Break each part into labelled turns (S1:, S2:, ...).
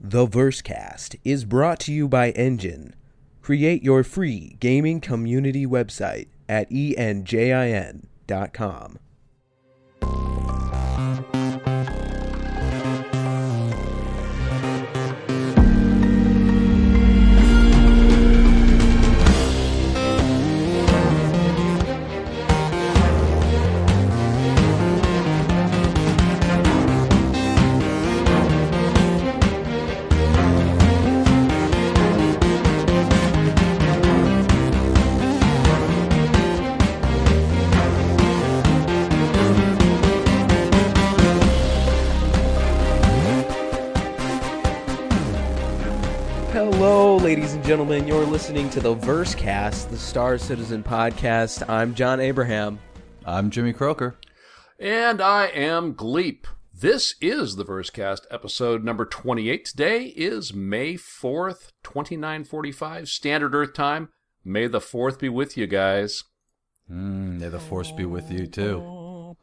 S1: The Versecast is brought to you by Enjin. Create your free gaming community website at enjin.com. ladies and gentlemen. You're listening to the Versecast, the Star Citizen podcast. I'm John Abraham.
S2: I'm Jimmy Croker.
S3: And I am Gleep. This is the Versecast episode number 28. Today is May 4th, 2945, Standard Earth Time. May the 4th be with you guys.
S2: Mm, may the force be with you too.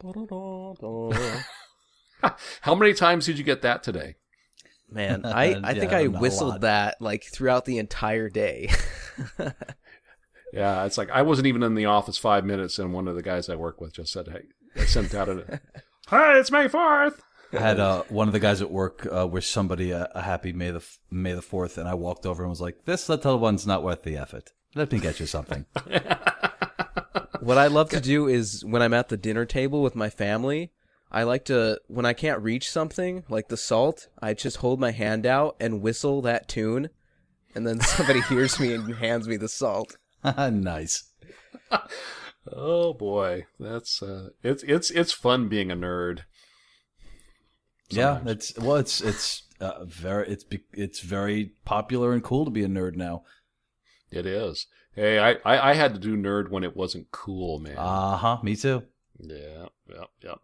S3: How many times did you get that today?
S1: Man, I, I think
S2: Yeah,
S1: I
S2: not a lot.
S1: whistled that like throughout the entire day.
S3: Yeah, it's like I wasn't even in the office five minutes, and one of the guys I work with just said, "Hey, I sent out a, hi, it's May 4th."
S2: I had uh, one of the guys at work uh, wish somebody a, a happy May the May the Fourth, and I walked over and was like, "This little one's not worth the effort. Let me get you something."
S1: what I love to do is when I'm at the dinner table with my family, I like to when I can't reach something like the salt, I just hold my hand out and whistle that tune, and then somebody hears me and hands me the salt.
S2: nice.
S3: Oh boy, that's uh, it's it's it's fun being a nerd.
S2: Yeah,
S3: Sometimes.
S2: it's well, it's it's uh, very it's it's very popular and cool to be a nerd now.
S3: It is. Hey, I, I I had to do nerd when it wasn't cool, man.
S2: Uh huh. Me too.
S3: Yeah, yeah, yeah.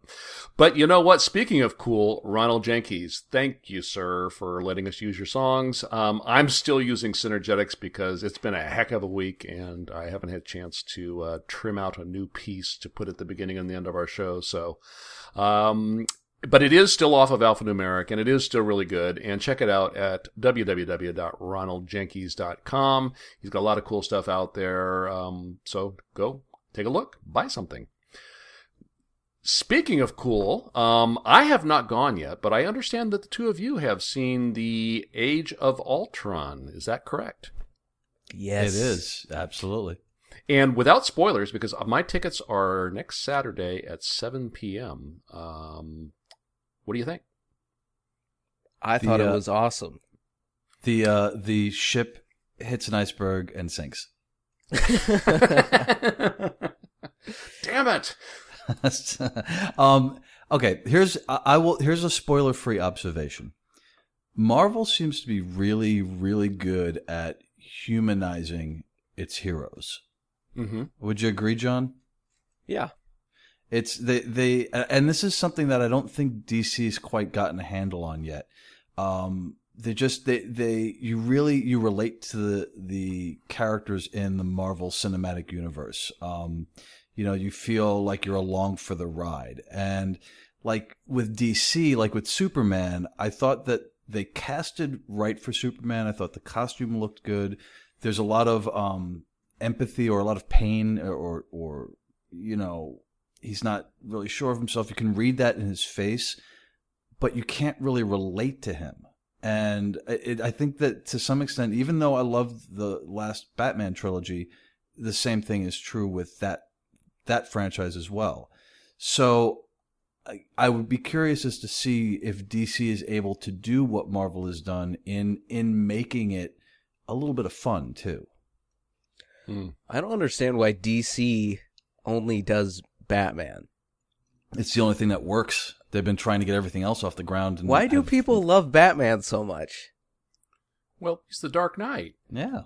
S3: But you know what? Speaking of cool, Ronald Jenkins, thank you, sir, for letting us use your songs. Um, I'm still using Synergetics because it's been a heck of a week, and I haven't had a chance to uh, trim out a new piece to put at the beginning and the end of our show. So, um, but it is still off of alphanumeric, and it is still really good. And check it out at www.ronaldjenkins.com. He's got a lot of cool stuff out there. Um, so go take a look, buy something. Speaking of cool, um, I have not gone yet, but I understand that the two of you have seen the Age of Ultron. Is that correct?
S1: Yes,
S2: It is absolutely.
S3: And without spoilers, because my tickets are next Saturday at 7 p.m. Um, what do you think?
S1: I thought it
S2: uh,
S1: was awesome.
S2: The uh, the ship hits an iceberg and sinks.
S3: Damn it!
S2: um, okay, here's I I will here's a spoiler free observation. Marvel seems to be really, really good at humanizing its heroes.
S3: Mm-hmm.
S2: Would you agree, John?
S1: Yeah,
S2: It's they they and this is something that I don't think DC's quite gotten a handle on yet. Um, they just they they you really you relate to the the characters in the Marvel Cinematic Universe. Um, you know, you feel like you're along for the ride, and like with DC, like with Superman, I thought that they casted right for Superman. I thought the costume looked good. There's a lot of um, empathy or a lot of pain or, or or you know he's not really sure of himself. You can read that in his face, but you can't really relate to him. And it, I think that to some extent, even though I loved the last Batman trilogy, the same thing is true with that that franchise as well. So I, I would be curious as to see if DC is able to do what Marvel has done in in making it a little bit of fun too. Hmm.
S1: I don't understand why DC only does Batman.
S2: It's the only thing that works. They've been trying to get everything else off the ground. And
S1: Why do
S2: have-
S1: people love Batman so much?
S3: Well, he's the Dark Knight.
S2: Yeah.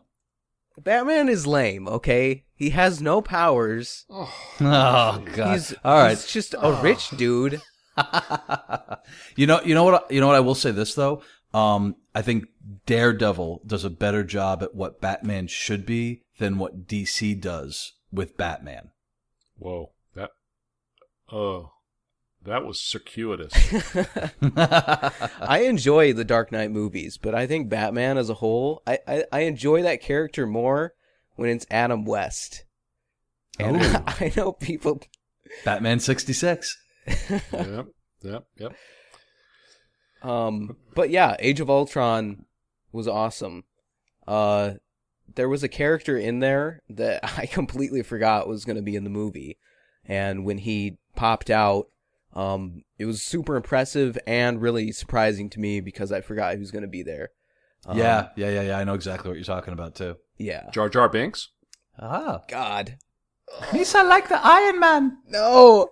S1: Batman is lame, okay? He has no powers.
S3: Oh,
S2: Oh God!
S1: He's
S2: All right.
S1: he's just a rich dude.
S2: you know, you know what? You know what? I will say this though. Um, I think Daredevil does a better job at what Batman should be than what DC does with Batman.
S3: whoa, that. Oh, That was circuitous.
S1: I enjoy the Dark Knight movies, but I think Batman as a whole, I, I, I enjoy that character more when it's Adam West. And
S2: Ooh.
S1: I know people.
S2: Batman 66.
S3: yep, yep, yep.
S1: Um, but yeah, Age of Ultron was awesome. Uh, there was a character in there that I completely forgot was going to be in the movie, and when he popped out, um, it was super impressive and really surprising to me because I forgot who's going to be there. Um,
S2: yeah, yeah, yeah, yeah. I know exactly what you're talking about too.
S1: yeah.
S3: Jar Jar Binks.
S2: Ah.
S1: God,
S2: Lisa like the Iron Man.
S1: no!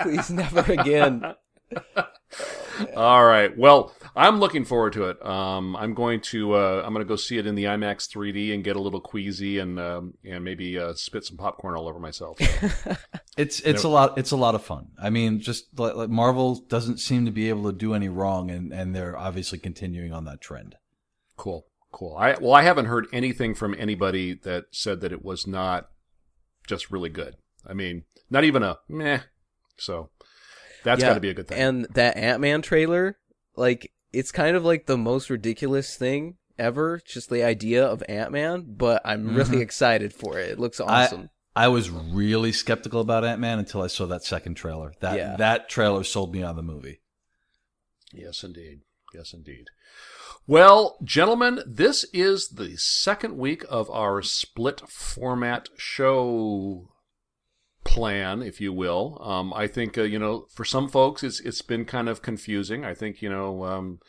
S1: Please never again.
S3: All right. Well, I'm looking forward to it. Um, I'm going to uh, I'm going to go see it in the IMAX 3D and get a little queasy and um, and maybe uh, spit some popcorn all over myself.
S2: It's it's a lot it's a lot of fun. I mean, just like, like Marvel doesn't seem to be able to do any wrong, and and they're obviously continuing on that trend.
S3: cool, cool. I well, I haven't heard anything from anybody that said that it was not just really good. I mean, not even a meh. So that's
S1: Yeah,
S3: got to be a good thing.
S1: And that Ant Man trailer, like, it's kind of like the most ridiculous thing ever. Just the idea of Ant Man, but I'm really
S2: Mhm.
S1: excited for it. It looks
S2: I-
S1: awesome.
S2: I was really skeptical about Ant Man until I saw that second trailer. That
S1: Yeah.
S2: that trailer sold me on the movie.
S3: Yes, indeed. Yes, indeed. Well, gentlemen, this is the second week of our split format show plan, if you will. Um, I think uh, you know, for some folks, it's it's been kind of confusing. I think you know, um,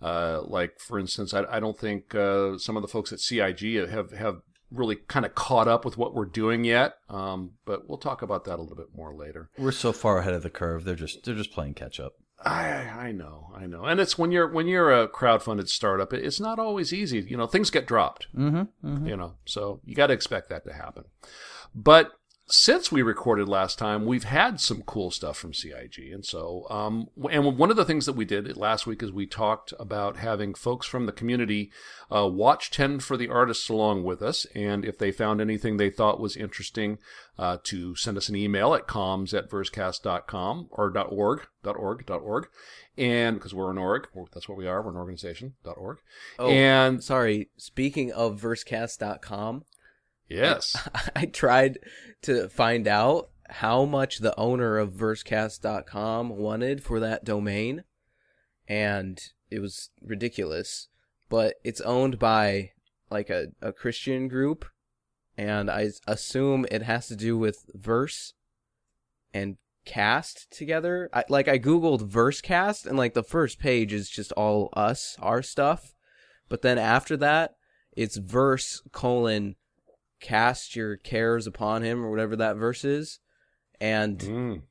S3: uh, like for instance, I, I don't think uh, some of the folks at CIG have have really kind of caught up with what we're doing yet. Um, but we'll talk about that a little bit more later.
S2: We're so far ahead of the curve. They're just they're just playing catch up.
S3: I I know, I know, and it's when you're when you're a crowdfunded startup, it's not always easy. You know, things get dropped.
S2: Mm-hmm.
S3: You know, so you got to expect that to happen. But since we recorded last time, we've had some cool stuff from CIG, and so um, and one of the things that we did last week is we talked about having folks from the community uh, watch Ten for the Artists along with us, and if they found anything they thought was interesting, uh, to send us an email at comms at versecast.com or .org, .org, .org, and because we're an org, that's what we are, we're an organization, .org,
S1: Oh,
S3: and
S1: sorry. Speaking of versecast.com,
S3: yes,
S1: I tried to find out how much the owner of versecast.com wanted for that domain, and it was ridiculous. But it's owned by like a, a Christian group, and i assume it has to do with verse and cast together. I, like I googled versecast, and like the first page is just all us, our stuff, but then after that, it's verse colon cast your cares upon him or whatever that verse is and
S3: Mm.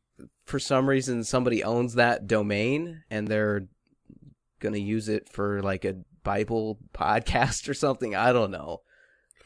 S1: for some reason somebody owns that domain and they're gonna use it for like a bible podcast or something i don't know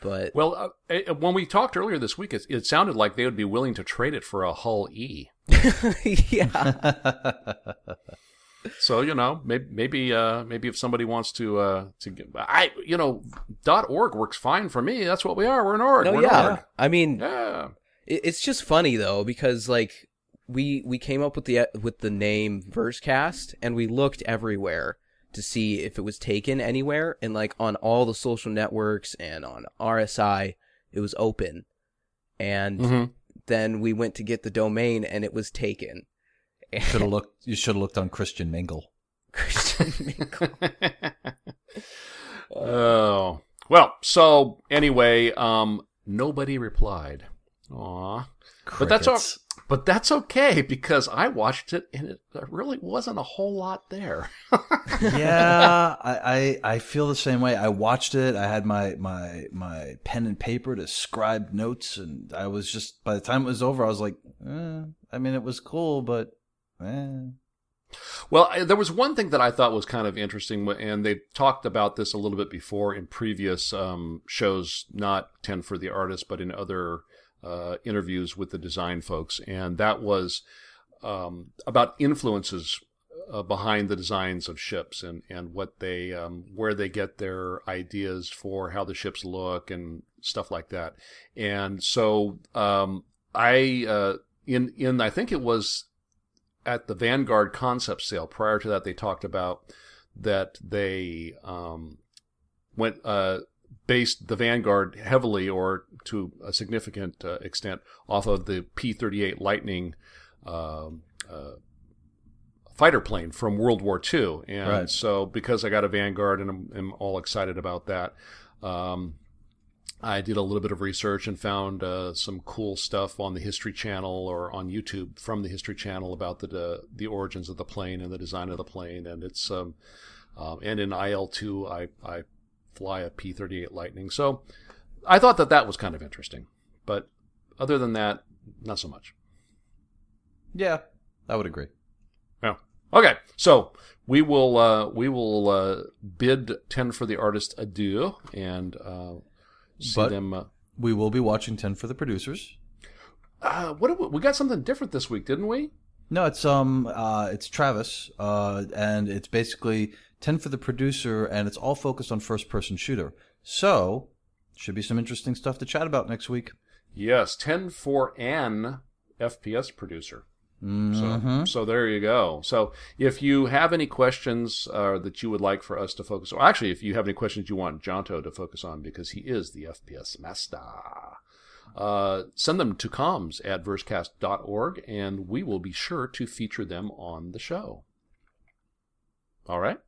S1: but
S3: Well, uh, eh, when we talked earlier this week, it, it sounded like they would be willing to trade it for a Hull E.
S1: yeah
S3: So you know, maybe maybe uh, maybe if somebody wants to uh, to get, I you know, dot .org works fine for me. That's what we are. We're an org.
S1: no
S3: We're
S1: yeah
S3: org.
S1: i mean
S3: Yeah.
S1: it's just funny though because like we we came up with the with the name versecast and we looked everywhere to see if it was taken anywhere and like on all the social networks and on RSI it was open and
S3: Mhm.
S1: then we went to get the domain and it was taken
S2: should have looked. You should have looked on Christian Mingle.
S1: Christian Mingle.
S3: oh well. So anyway, um, nobody replied. Aw. But that's all. But that's okay because I watched it and it there really wasn't a whole lot there.
S2: yeah, I, I I feel the same way. I watched it. I had my my my pen and paper to scribe notes, and I was just by the time it was over, I was like, eh, I mean, it was cool, but eh.
S3: Well, I- there was one thing that I thought was kind of interesting, and they talked about this a little bit before in previous um, shows, not 10 for the Artist, but in other uh, interviews with the design folks. And that was um, about influences uh, behind the designs of ships and, and what they, um, where they get their ideas for how the ships look and stuff like that. And so um, I, uh, in, in, I think it was at the Vanguard concept sale. Prior to that, they talked about that they um, went uh, based the Vanguard heavily or to a significant uh, extent off of the P-38 Lightning um, uh, fighter plane from World War II. And
S2: Right.
S3: so, because I got a Vanguard and I'm, am all excited about that, um, I did a little bit of research and found uh, some cool stuff on the History Channel or on YouTube from the History Channel about the the, the origins of the plane and the design of the plane. And it's um, um, and in IL two, I I fly a P thirty eight Lightning. So I thought that that was kind of interesting. But other than that, not so much.
S2: Yeah, I would agree.
S3: Yeah. Okay. So we will uh, we will uh, bid ten for the artist adieu and uh, see
S2: But-
S3: them. Uh,
S2: We will be watching Ten for the producers.
S3: uh, what we, we got something different this week, didn't we?
S2: No, it's um, uh, it's Travis, uh, and it's basically ten for the producer, and it's all focused on first-person shooter. So, should be some interesting stuff to chat about next week.
S3: Yes, ten for an FPS producer.
S2: Mhm.
S3: So, so there you go. So if you have any questions uh, that you would like for us to focus, or actually, if you have any questions you want Jonto to focus on because he is the FPS master, uh, send them to comms at versecast.org and we will be sure to feature them on the show. All right.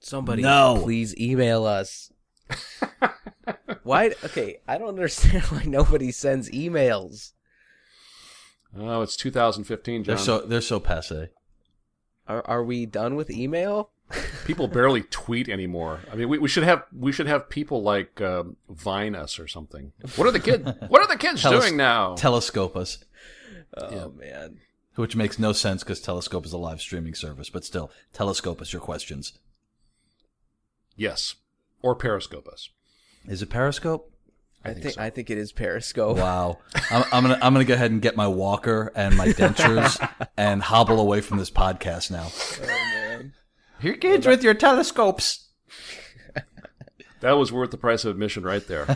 S1: Somebody,
S2: No.
S1: please email us. Why? Okay, I don't understand why nobody sends emails.
S3: Oh, it's 2015, John.
S2: They're so they're so passe.
S1: Are are we done with email?
S3: People barely tweet anymore. I mean, we, we should have we should have people like um, Vine us or something. What are the kids? What are the kids
S2: Tell us-
S3: doing now?
S2: Telescope us,
S1: Oh man.
S2: which makes no sense because Telescope is a live streaming service, but still, Telescope us your questions.
S3: Yes, or Periscope us.
S2: Is it Periscope?
S1: I,
S3: think
S1: think
S3: so.
S1: I think it is Periscope.
S2: Wow. I'm, I'm gonna I'm gonna go ahead and get my walker and my dentures and hobble away from this podcast now.
S1: Oh man.
S2: Here, kids, with your telescopes.
S3: That was worth the price of admission right there.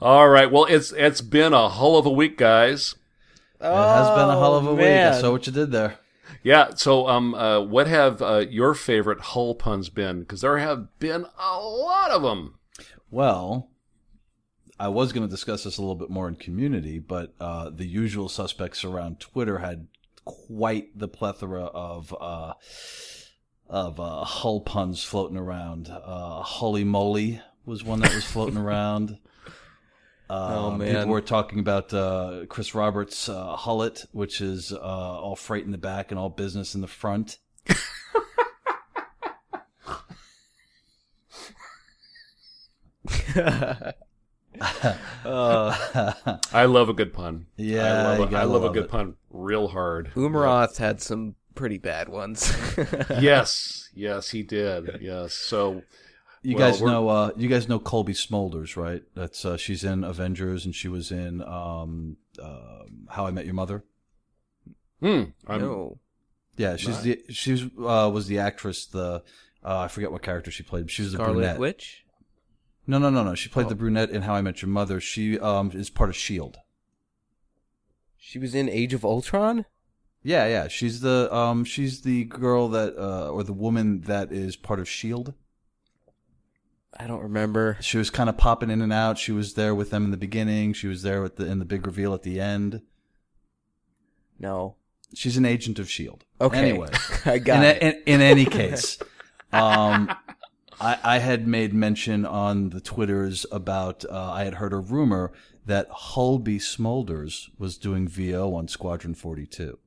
S3: All right. Well, it's it's been a hull of a week, guys.
S2: It has been a hell of a
S1: Oh,
S2: week. I saw what you did there.
S3: Yeah. So, um, uh, what have uh, your favorite hull puns been? Because there have been a lot of them.
S2: Well, I was going to discuss this a little bit more in community, but uh, the usual suspects around Twitter had quite the plethora of uh, of uh, hull puns floating around. Uh, Holy moly was one that was floating around.
S1: Oh,
S2: Um,
S1: man.
S2: People were talking about uh, Chris Roberts' uh, Hullet, which is uh, all freight in the back and all business in the front.
S1: uh,
S3: I love a good pun.
S2: Yeah,
S3: I love, a,
S2: gotta
S3: love a good
S2: it.
S3: pun real hard.
S1: Umaroth had some pretty bad ones.
S3: yes, yes, he did. Yes. So,
S2: You
S3: Well,
S2: guys know uh you guys know Colby Smulders, right? That's uh she's in Avengers and she was in um uh, How I Met Your Mother.
S3: hmm,
S1: no.
S2: Yeah, she's the she was uh was the actress the uh, I forget what character she played. but She was the
S1: Scarlet
S2: brunette.
S1: Witch?
S2: No, no, no, no. She played
S1: Oh.
S2: the brunette in How I Met Your Mother. She um is part of Shield.
S1: She was in Age of Ultron?
S2: Yeah, yeah. She's the um she's the girl that uh or the woman that is part of Shield.
S1: I don't remember.
S2: She was kind of popping in and out. She was there with them in the beginning. She was there with the in the big reveal at the end.
S1: No.
S2: She's an agent of Shield.
S1: Okay.
S2: Anyway,
S1: I got
S2: in,
S1: it.
S2: in, in any case, um, I, I had made mention on the Twitters about uh, I had heard a rumor that Hulby Smolders was doing VO on Squadron 42.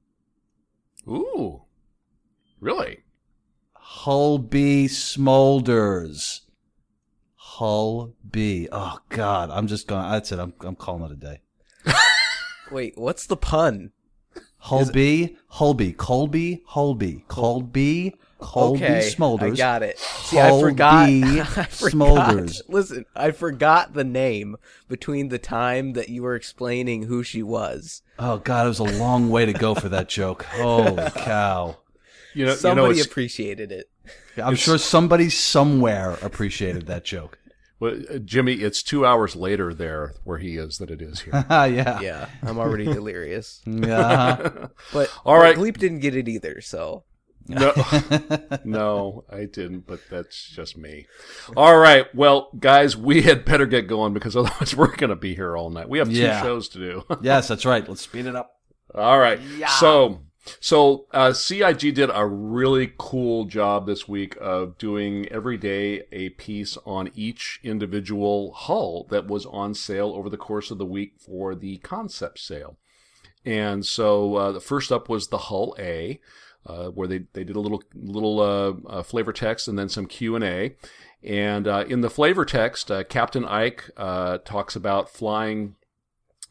S3: ooh, really?
S2: Hulby Smulders. Hulby. Oh God, I'm just going. That's it. I'm I'm calling it a day.
S1: Wait, what's the pun?
S2: Hulby, Hulby, Colby, Hulby, Colby, Colby
S1: okay,
S2: Smulders.
S1: I got it. See, I forgot. I forgot.
S2: Smulders.
S1: Listen, I forgot the name between the time that you were explaining who she was.
S2: Oh God, it was a long way to go for that joke. Holy cow!
S3: You know,
S1: Somebody
S3: you know,
S1: appreciated it.
S2: I'm sure somebody somewhere appreciated that joke.
S3: Well, uh, Jimmy, it's two hours later there where he is than it is here.
S2: yeah.
S1: Yeah, I'm already delirious.
S2: Yeah.
S1: But
S3: All right.
S1: Gleep didn't get it either, so
S3: No, no, I didn't, but that's just me. All right. Well, guys, we had better get going because otherwise we're going to be here all night. We have two
S2: Yeah.
S3: shows to do.
S2: yes, that's right. Let's speed it up.
S3: all right. So, so uh, CIG did a really cool job this week of doing every day a piece on each individual hull that was on sale over the course of the week for the concept sale. And so uh, the first up was the Hull A, uh, where they, they did a little little uh, uh, flavor text and then some Q and A. And uh, in the flavor text, Captain Ike talks about flying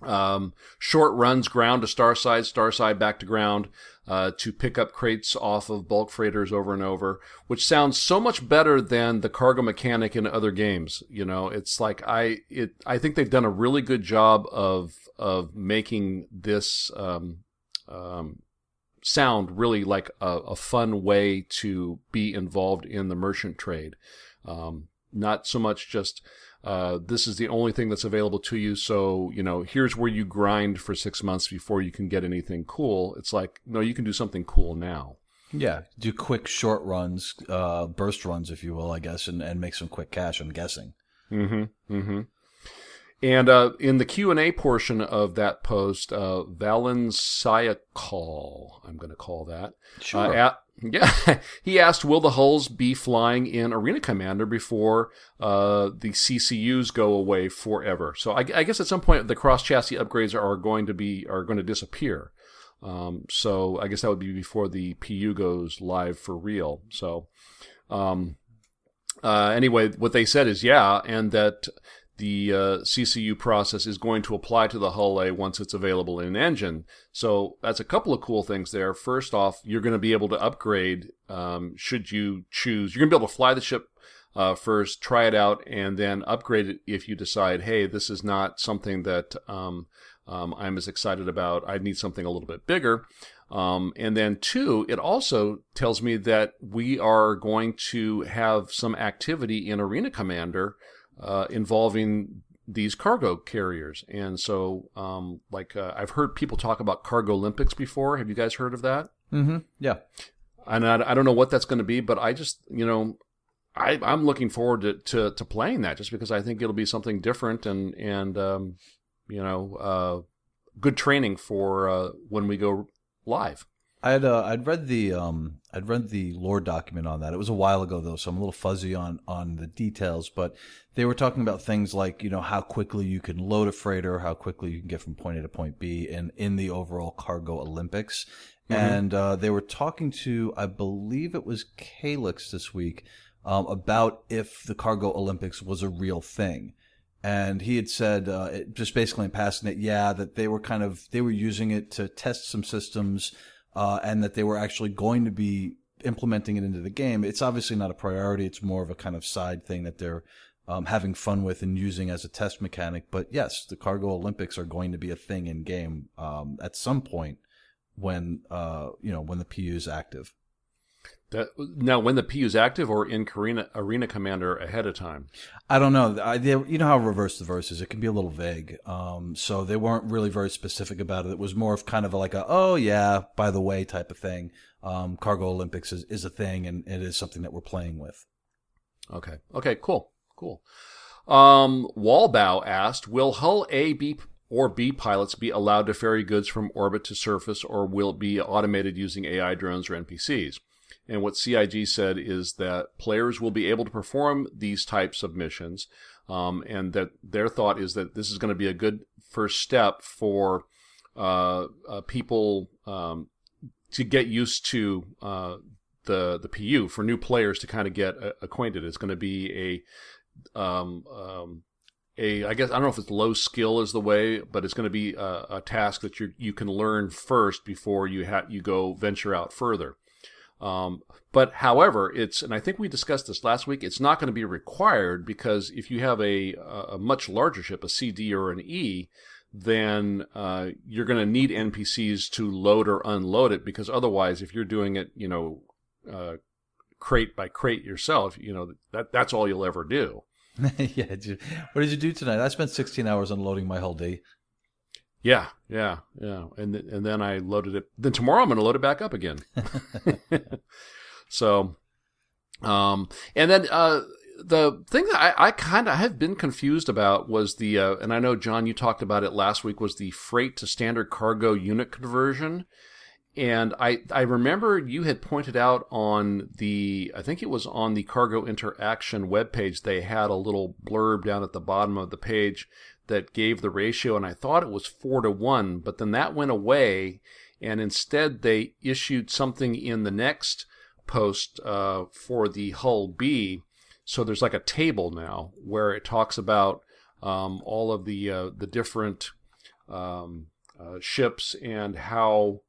S3: um, short runs ground to star side, star side back to ground uh, to pick up crates off of bulk freighters over and over, which sounds so much better than the cargo mechanic in other games. You know, it's like I it I think they've done a really good job of of making this um, um, sound really like a, a fun way to be involved in the merchant trade. Um, not so much just uh, this is the only thing that's available to you. So, you know, here's where you grind for six months before you can get anything cool. It's like, no, you can do something cool now.
S2: Yeah, do quick short runs, uh, burst runs, if you will, I guess, and, and make some quick cash. I'm guessing.
S3: Mm-hmm. Mm-hmm. And uh, in the Q and A portion of that post, uh, Valen Sayakal, I'm going to call that.
S2: Sure.
S3: Uh, at, yeah, he asked, "Will the hulls be flying in Arena Commander before uh, the CCUs go away forever?" So I, I guess at some point the cross chassis upgrades are going to be are going to disappear. Um, so I guess that would be before the PU goes live for real. So um, uh, anyway, what they said is yeah, and that the uh, CCU process is going to apply to the Hull A once it's available in engine. So that's a couple of cool things there. First off, you're going to be able to upgrade um, should you choose. You're going to be able to fly the ship uh, first, try it out, and then upgrade it if you decide, hey, this is not something that um, um, I'm as excited about. I need something a little bit bigger. Um, and then two, it also tells me that we are going to have some activity in Arena Commander uh, involving these cargo carriers. And so, um, like, uh, I've heard people talk about Cargo Olympics before. Have you guys heard of that?
S2: Mm-hmm. Yeah.
S3: And I, I don't know what that's going to be, but I just, you know, I, I'm looking forward to, to, to playing that just because I think it'll be something different and, and, um, you know, uh, good training for, uh, when we go live.
S2: I had uh, I'd read the um I'd read the lore document on that. It was a while ago though, so I'm a little fuzzy on on the details. But they were talking about things like you know how quickly you can load a freighter, how quickly you can get from point A to point B, and in the overall cargo Olympics. And uh, they were talking to I believe it was Calyx this week um, about if the cargo Olympics was a real thing. And he had said, uh, it, just basically in passing, that yeah, that they were kind of they were using it to test some systems uh, and that they were actually going to be implementing it into the game. It's obviously not a priority. It's more of a kind of side thing that they're um, having fun with and using as a test mechanic. But yes, the cargo Olympics are going to be a thing in game um, at some point when uh, you know when the PU is active.
S3: That, now, when the PU is active or in Arena, Arena Commander ahead of time?
S2: I don't know. I, they, you know how reverse the verse is. It can be a little vague. Um, so they weren't really very specific about it. It was more of kind of like a, oh yeah, by the way type of thing. Um, Cargo Olympics is, is a thing and it is something that we're playing with.
S3: Okay. Okay. Cool. Cool. Um, Walbow asked, "Will Hull A, B, or B pilots be allowed to ferry goods from orbit to surface, or will it be automated using AI drones or NPCs?" And what CIG said is that players will be able to perform these types of missions, um, and that their thought is that this is going to be a good first step for uh, uh, people um, to get used to uh, the the PU for new players to kind of get uh, acquainted. It's going to be a um, um, a I guess I don't know if it's low skill is the way, but it's going to be a, a task that you you can learn first before you ha- you go venture out further. Um, but however, it's and I think we discussed this last week. It's not going to be required because if you have a a much larger ship, a CD or an E, then uh, you're going to need NPCs to load or unload it because otherwise, if you're doing it, you know, uh, crate by crate yourself, you know that that's all you'll ever do.
S2: yeah. What did you do tonight? I spent 16 hours unloading my Hull D.
S3: Yeah, yeah, yeah. And th- and then I loaded it. Then tomorrow I'm going to load it back up again. so, um, and then uh, the thing that I, I kind of have been confused about was the, uh, and I know John, you talked about it last week, was the freight to standard cargo unit conversion. And I, I remember you had pointed out on the, I think it was on the Cargo Interaction webpage, they had a little blurb down at the bottom of the page that gave the ratio, and I thought it was four to one, but then that went away, and instead they issued something in the next post uh, for the Hull B. So there's like a table now where it talks about um, all of the uh, the different um, uh, ships and how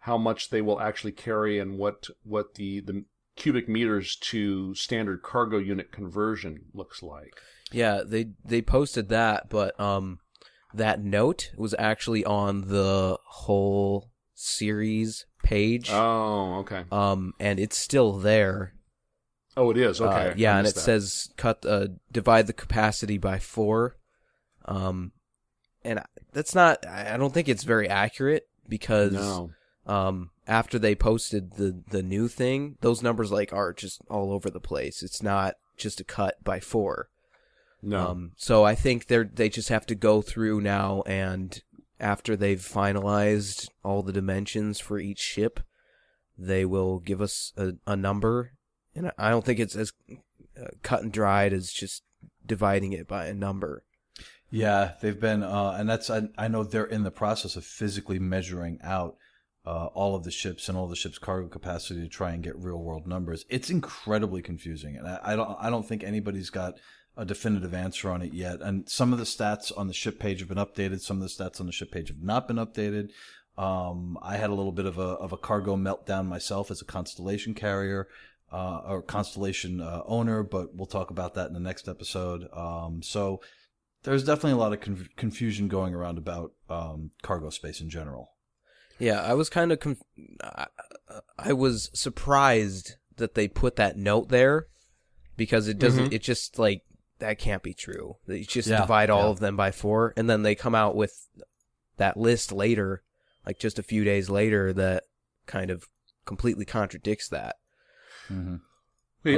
S3: how much they will actually carry and what what the the cubic meters to standard cargo unit conversion looks like.
S1: Yeah, they they posted that, but um, that note was actually on the Hull series page.
S3: Oh, okay.
S1: Um, and it's still there.
S3: Oh, it is. Okay.
S1: Uh, yeah, and it
S3: that.
S1: says cut uh divide the capacity by four. Um, and that's not. I don't think it's very accurate because
S3: no.
S1: um after they posted the the new thing, those numbers like are just all over the place. It's not just a cut by four.
S3: No.
S1: Um, so I think they're they just have to go through now, and after they've finalized all the dimensions for each ship, they will give us a, a number. And I don't think it's as uh, cut and dried as just dividing it by a number.
S2: Yeah, they've been, uh, and that's I, I know they're in the process of physically measuring out uh, all of the ships and all the ships' cargo capacity to try and get real world numbers. It's incredibly confusing, and I, I don't I don't think anybody's got a definitive answer on it yet. And some of the stats on the ship page have been updated. Some of the stats on the ship page have not been updated. Um, I had a little bit of a of a cargo meltdown myself as a constellation carrier. Uh, or constellation uh, owner, but we'll talk about that in the next episode. Um, so there's definitely a lot of conf- confusion going around about um, cargo space in general.
S1: Yeah, I was kind of conf- I, I was surprised that they put that note there because it doesn't. It just like that can't be true. You just
S2: Yeah,
S1: divide all
S2: yeah.
S1: of them by four, and then they come out with that list later, like just a few days later, that kind of completely contradicts that.
S2: Mm-hmm.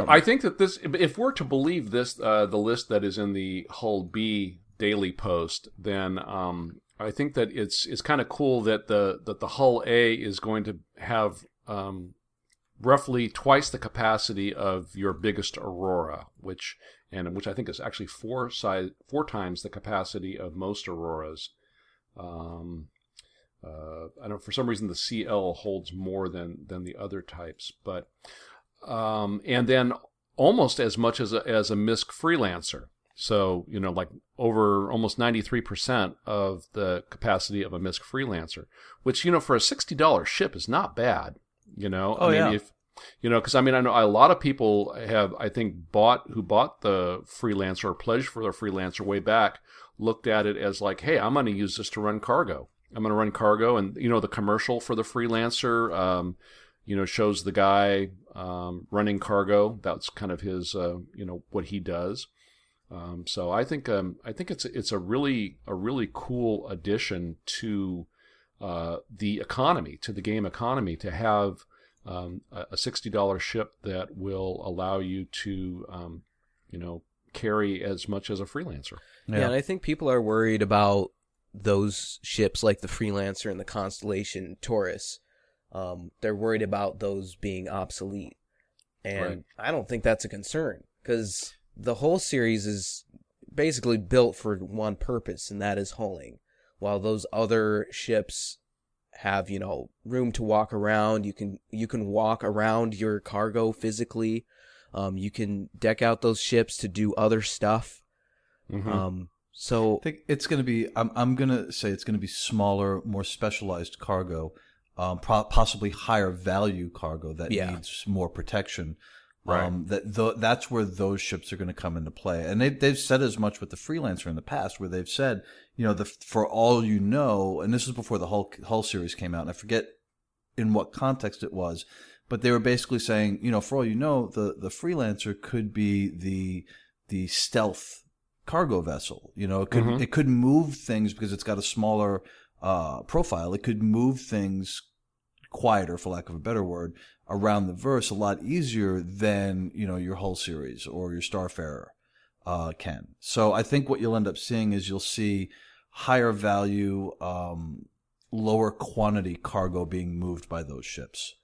S1: Um,
S3: I think that this, if we're to believe this, uh, the list that is in the Hull B daily post, then um, I think that it's it's kind of cool that the that the Hull A is going to have um, roughly twice the capacity of your biggest Aurora, which and which I think is actually four size four times the capacity of most Auroras. Um, uh, I don't. For some reason, the CL holds more than than the other types, but um, and then almost as much as a, as a MISC freelancer. So you know, like over almost ninety three percent of the capacity of a MISC freelancer, which you know for a sixty dollars ship is not bad. You know,
S2: Oh,
S3: I mean,
S2: yeah.
S3: if you know, because I mean, I know a lot of people have, I think, bought who bought the freelancer or pledged for their freelancer way back, looked at it as like, hey, I'm going to use this to run cargo. I'm going to run cargo, and you know, the commercial for the freelancer, um, you know, shows the guy um, running cargo. That's kind of his, uh, you know, what he does. Um, so I think um, I think it's it's a really a really cool addition to uh, the economy, to the game economy, to have um, a a sixty dollar ship that will allow you to, um, you know, carry as much as a freelancer.
S1: Yeah. and I think people are worried about those ships like the Freelancer and the Constellation Taurus. Um, they're worried about those being obsolete, and
S3: Right.
S1: I don't think that's a concern because the Hull series is basically built for one purpose, and that is hauling, While those other ships have you know room to walk around, you can you can walk around your cargo physically. Um, you can deck out those ships to do other stuff.
S3: Mhm.
S1: Um, so
S2: I think it's going to be. I'm. I'm going to say it's going to be smaller, more specialized cargo, um, pro- possibly higher value cargo that
S1: Yeah.
S2: needs more protection.
S3: Right.
S2: Um, that th- that's where those ships are going to come into play, and they they've said as much with the freelancer in the past, where they've said, you know, the for all you know, and this was before the Hull Hull series came out, and I forget in what context it was, but they were basically saying, you know, for all you know, the the freelancer could be the the stealth cargo vessel. You know, it could
S3: Mhm.
S2: it could move things because it's got a smaller uh, profile. It could move things quieter, for lack of a better word, around the verse a lot easier than you know your Hull series or your Starfarer uh, can. So I think what you'll end up seeing is you'll see higher value, um, lower quantity cargo being moved by those ships.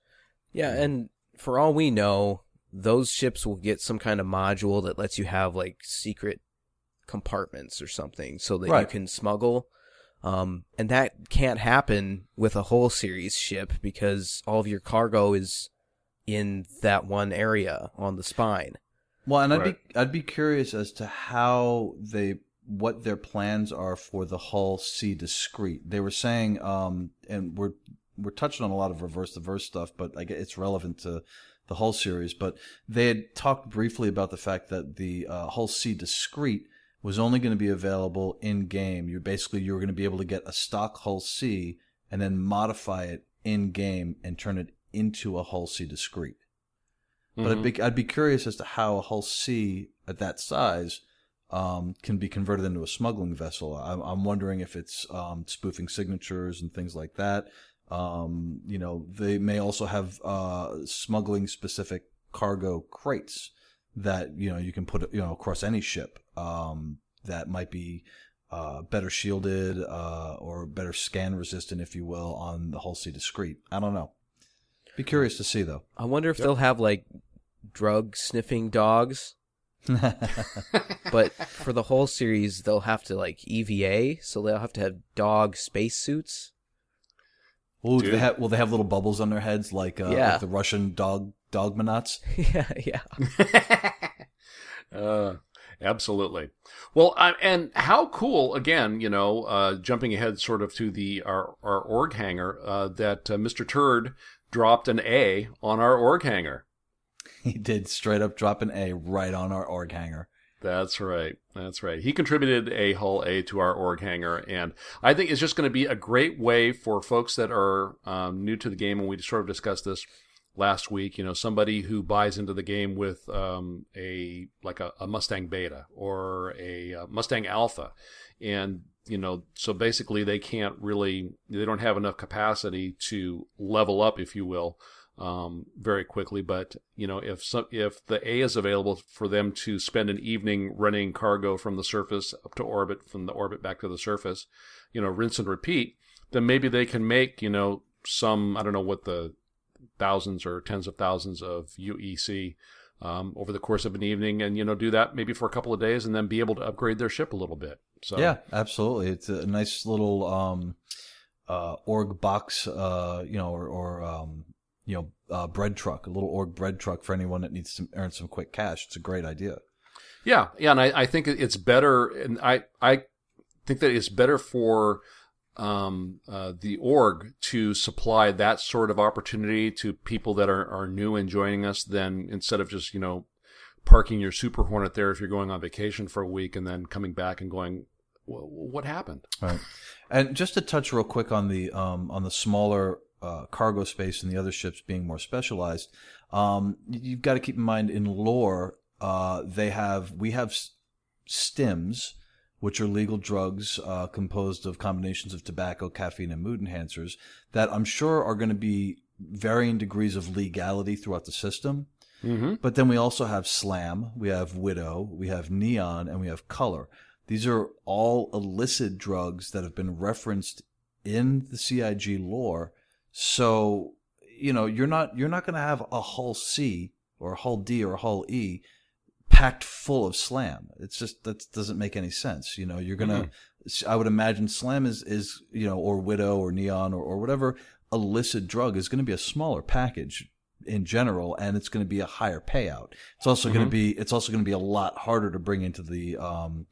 S1: Yeah, and for all we know, those ships will get some kind of module that lets you have like secret compartments or something so that you can smuggle. Um, and that can't happen with a Hull series ship because all of your cargo is in that one area on the spine.
S2: Well, and I'd
S3: Right.
S2: be I'd be curious as to how they what their plans are for the Hull C discrete. They were saying, um, and we're we're touching on a lot of reverse the verse stuff, but I guess it's relevant to the Hull series. But they had talked briefly about the fact that the uh, Hull C discrete was only going to be available in game. You basically you were going to be able to get a stock Hull C and then modify it in game and turn it into a Hull C discrete. But I'd
S3: Mhm.
S2: be I'd be curious as to how a Hull C at that size um, can be converted into a smuggling vessel. I'm, I'm wondering if it's um, spoofing signatures and things like that. Um, you know, they may also have uh, smuggling specific cargo crates that you know you can put you know across any ship um, that might be uh, better shielded uh, or better scan resistant, if you will, on the Hull C discrete. I don't know. Be curious to see though.
S1: I wonder if they'll have like drug sniffing dogs, but for the Hull series they'll have to like EVA, so they'll have to have dog spacesuits.
S2: Ooh, do they have, will they have little bubbles on their heads like, uh,
S1: Yeah.
S2: like the Russian dog dogmanauts?
S1: yeah, yeah.
S3: uh, absolutely. Well, I, and how cool again, you know, uh, jumping ahead sort of to the our, our org hangar, uh, that uh, Mr. Turd dropped an A on our org hangar.
S2: He did straight up drop an A right on our org hangar.
S3: That's right. That's right. He contributed a hull A to our org hangar, and I think it's just going to be a great way for folks that are um, new to the game. And we sort of discussed this last week. You know, somebody who buys into the game with um, a like a, a Mustang Beta or a, uh Mustang Alpha, and you know, so basically they can't really, they don't have enough capacity to level up, if you will um, very quickly. But you know, if some, if the A is available for them to spend an evening running cargo from the surface up to orbit, from the orbit back to the surface, you know, rinse and repeat, then maybe they can make you know some I don't know what the thousands or tens of thousands of UEC. Um, over the course of an evening, and you know, do that maybe for a couple of days, and then be able to upgrade their ship a little bit. So
S2: Yeah, absolutely. It's a nice little um, uh, org box, uh, you know, or, or um, you know, uh, bread truck, a little org bread truck for anyone that needs to earn some quick cash. It's a great idea.
S3: Yeah, yeah, and I, I think it's better, and I I think that it's better for um, uh, the org to supply that sort of opportunity to people that are, are new and joining us then instead of just you know parking your Super Hornet there if you're going on vacation for a week and then coming back and going, what happened?
S2: Right. And just to touch real quick on the um, on the smaller uh, cargo space and the other ships being more specialized, um, you've got to keep in mind in lore uh, they have we have stims, which are legal drugs uh, composed of combinations of tobacco, caffeine, and mood enhancers that I'm sure are going to be varying degrees of legality throughout the system.
S3: Mm-hmm.
S2: But then we also have Slam, we have Widow, we have Neon, and we have Color. These are all illicit drugs that have been referenced in the CIG lore. So, you know, you're not you're not going to have a hull C or a hull D or a hull E packed full of Slam. It's just that doesn't make any sense. You know, you're gonna. I would imagine Slam is is you know, or Widow or Neon or or whatever illicit drug is going to be a smaller package in general, and it's going to be a higher payout. It's also going
S3: Mhm.
S2: to be it's also going to be a lot harder to bring into the um,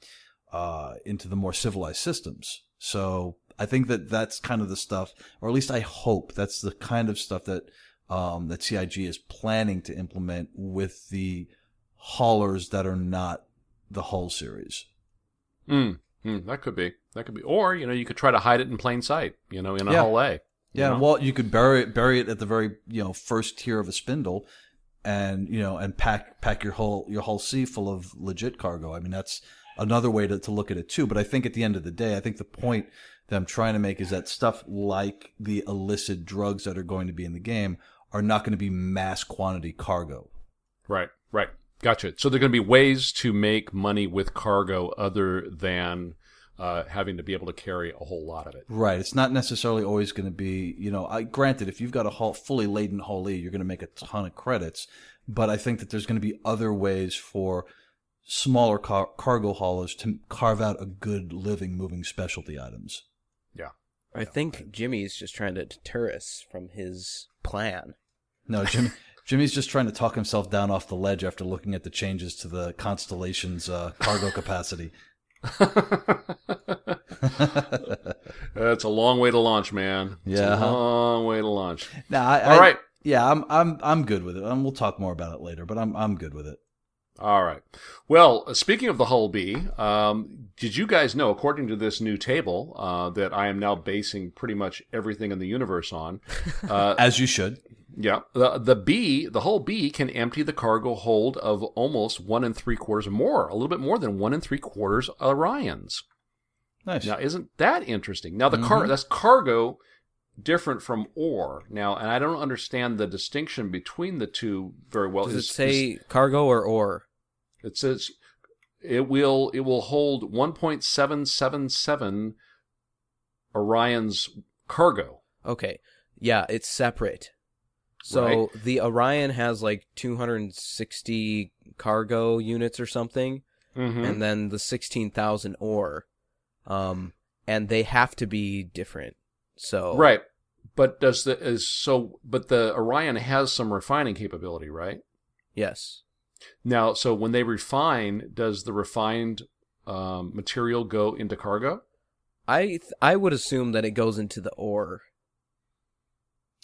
S2: uh, into the more civilized systems. So I think that that's kind of the stuff, or at least I hope that's the kind of stuff that um, that CIG is planning to implement with the haulers that are not the Hull series.
S3: Mm. Mm, that could be. That could be. Or you know, you could try to hide it in plain sight. You know, in a
S2: Yeah.
S3: hull A.
S2: Yeah,
S3: know?
S2: well, you could bury it, bury it at the very you know first tier of a spindle, and you know and pack pack your whole your Hull C full of legit cargo. I mean that's another way to, to look at it too. But I think at the end of the day, I think the point that I'm trying to make is that stuff like the illicit drugs that are going to be in the game are not going to be mass quantity cargo.
S3: Right, right. Gotcha. So there are going to be ways to make money with cargo other than uh, having to be able to carry a whole lot of it.
S2: Right. It's not necessarily always going to be, you know, I, granted, if you've got a whole, fully laden Hull E, you're going to make a ton of credits. But I think that there's going to be other ways for smaller car- cargo haulers to carve out a good living moving specialty items.
S3: Yeah.
S1: I think Jimmy's just trying to deter us from his plan.
S2: No, Jimmy. Jimmy's just trying to talk himself down off the ledge after looking at the changes to the Constellation's uh, cargo capacity.
S3: That's a long way to launch, man. It's
S2: Yeah,
S3: a long way to launch.
S2: Nah, I,
S3: All
S2: I-
S3: right.
S2: Yeah, I'm I'm I'm good with it. And we'll talk more about it later, but I'm I'm good with it.
S3: All right. Well, speaking of the Hull B, um, did you guys know, according to this new table uh, that I am now basing pretty much everything in the universe on, uh,
S2: As you should.
S3: Yeah, the, the B, the Hull B can empty the cargo hold of almost one and three quarters more, a little bit more than one and three quarters Orions.
S2: Nice.
S3: Now, isn't that interesting? Now, the car mm-hmm. that's cargo different from ore. Now, and I don't understand the distinction between the two very well.
S1: Does it
S3: Is-
S1: say cargo or ore?
S3: It says it will it will hold 1.777 Orion's cargo.
S1: Okay. Yeah, it's separate. So
S3: Right.
S1: the Orion has like 260 cargo units or something,
S3: Mm-hmm.
S1: and then the 16,000 ore. Um, and they have to be different. So
S3: Right. But does the is so but the Orion has some refining capability, right?
S1: Yes.
S3: Now, so when they refine, does the refined um, material go into cargo?
S1: I th- I would assume that it goes into the ore.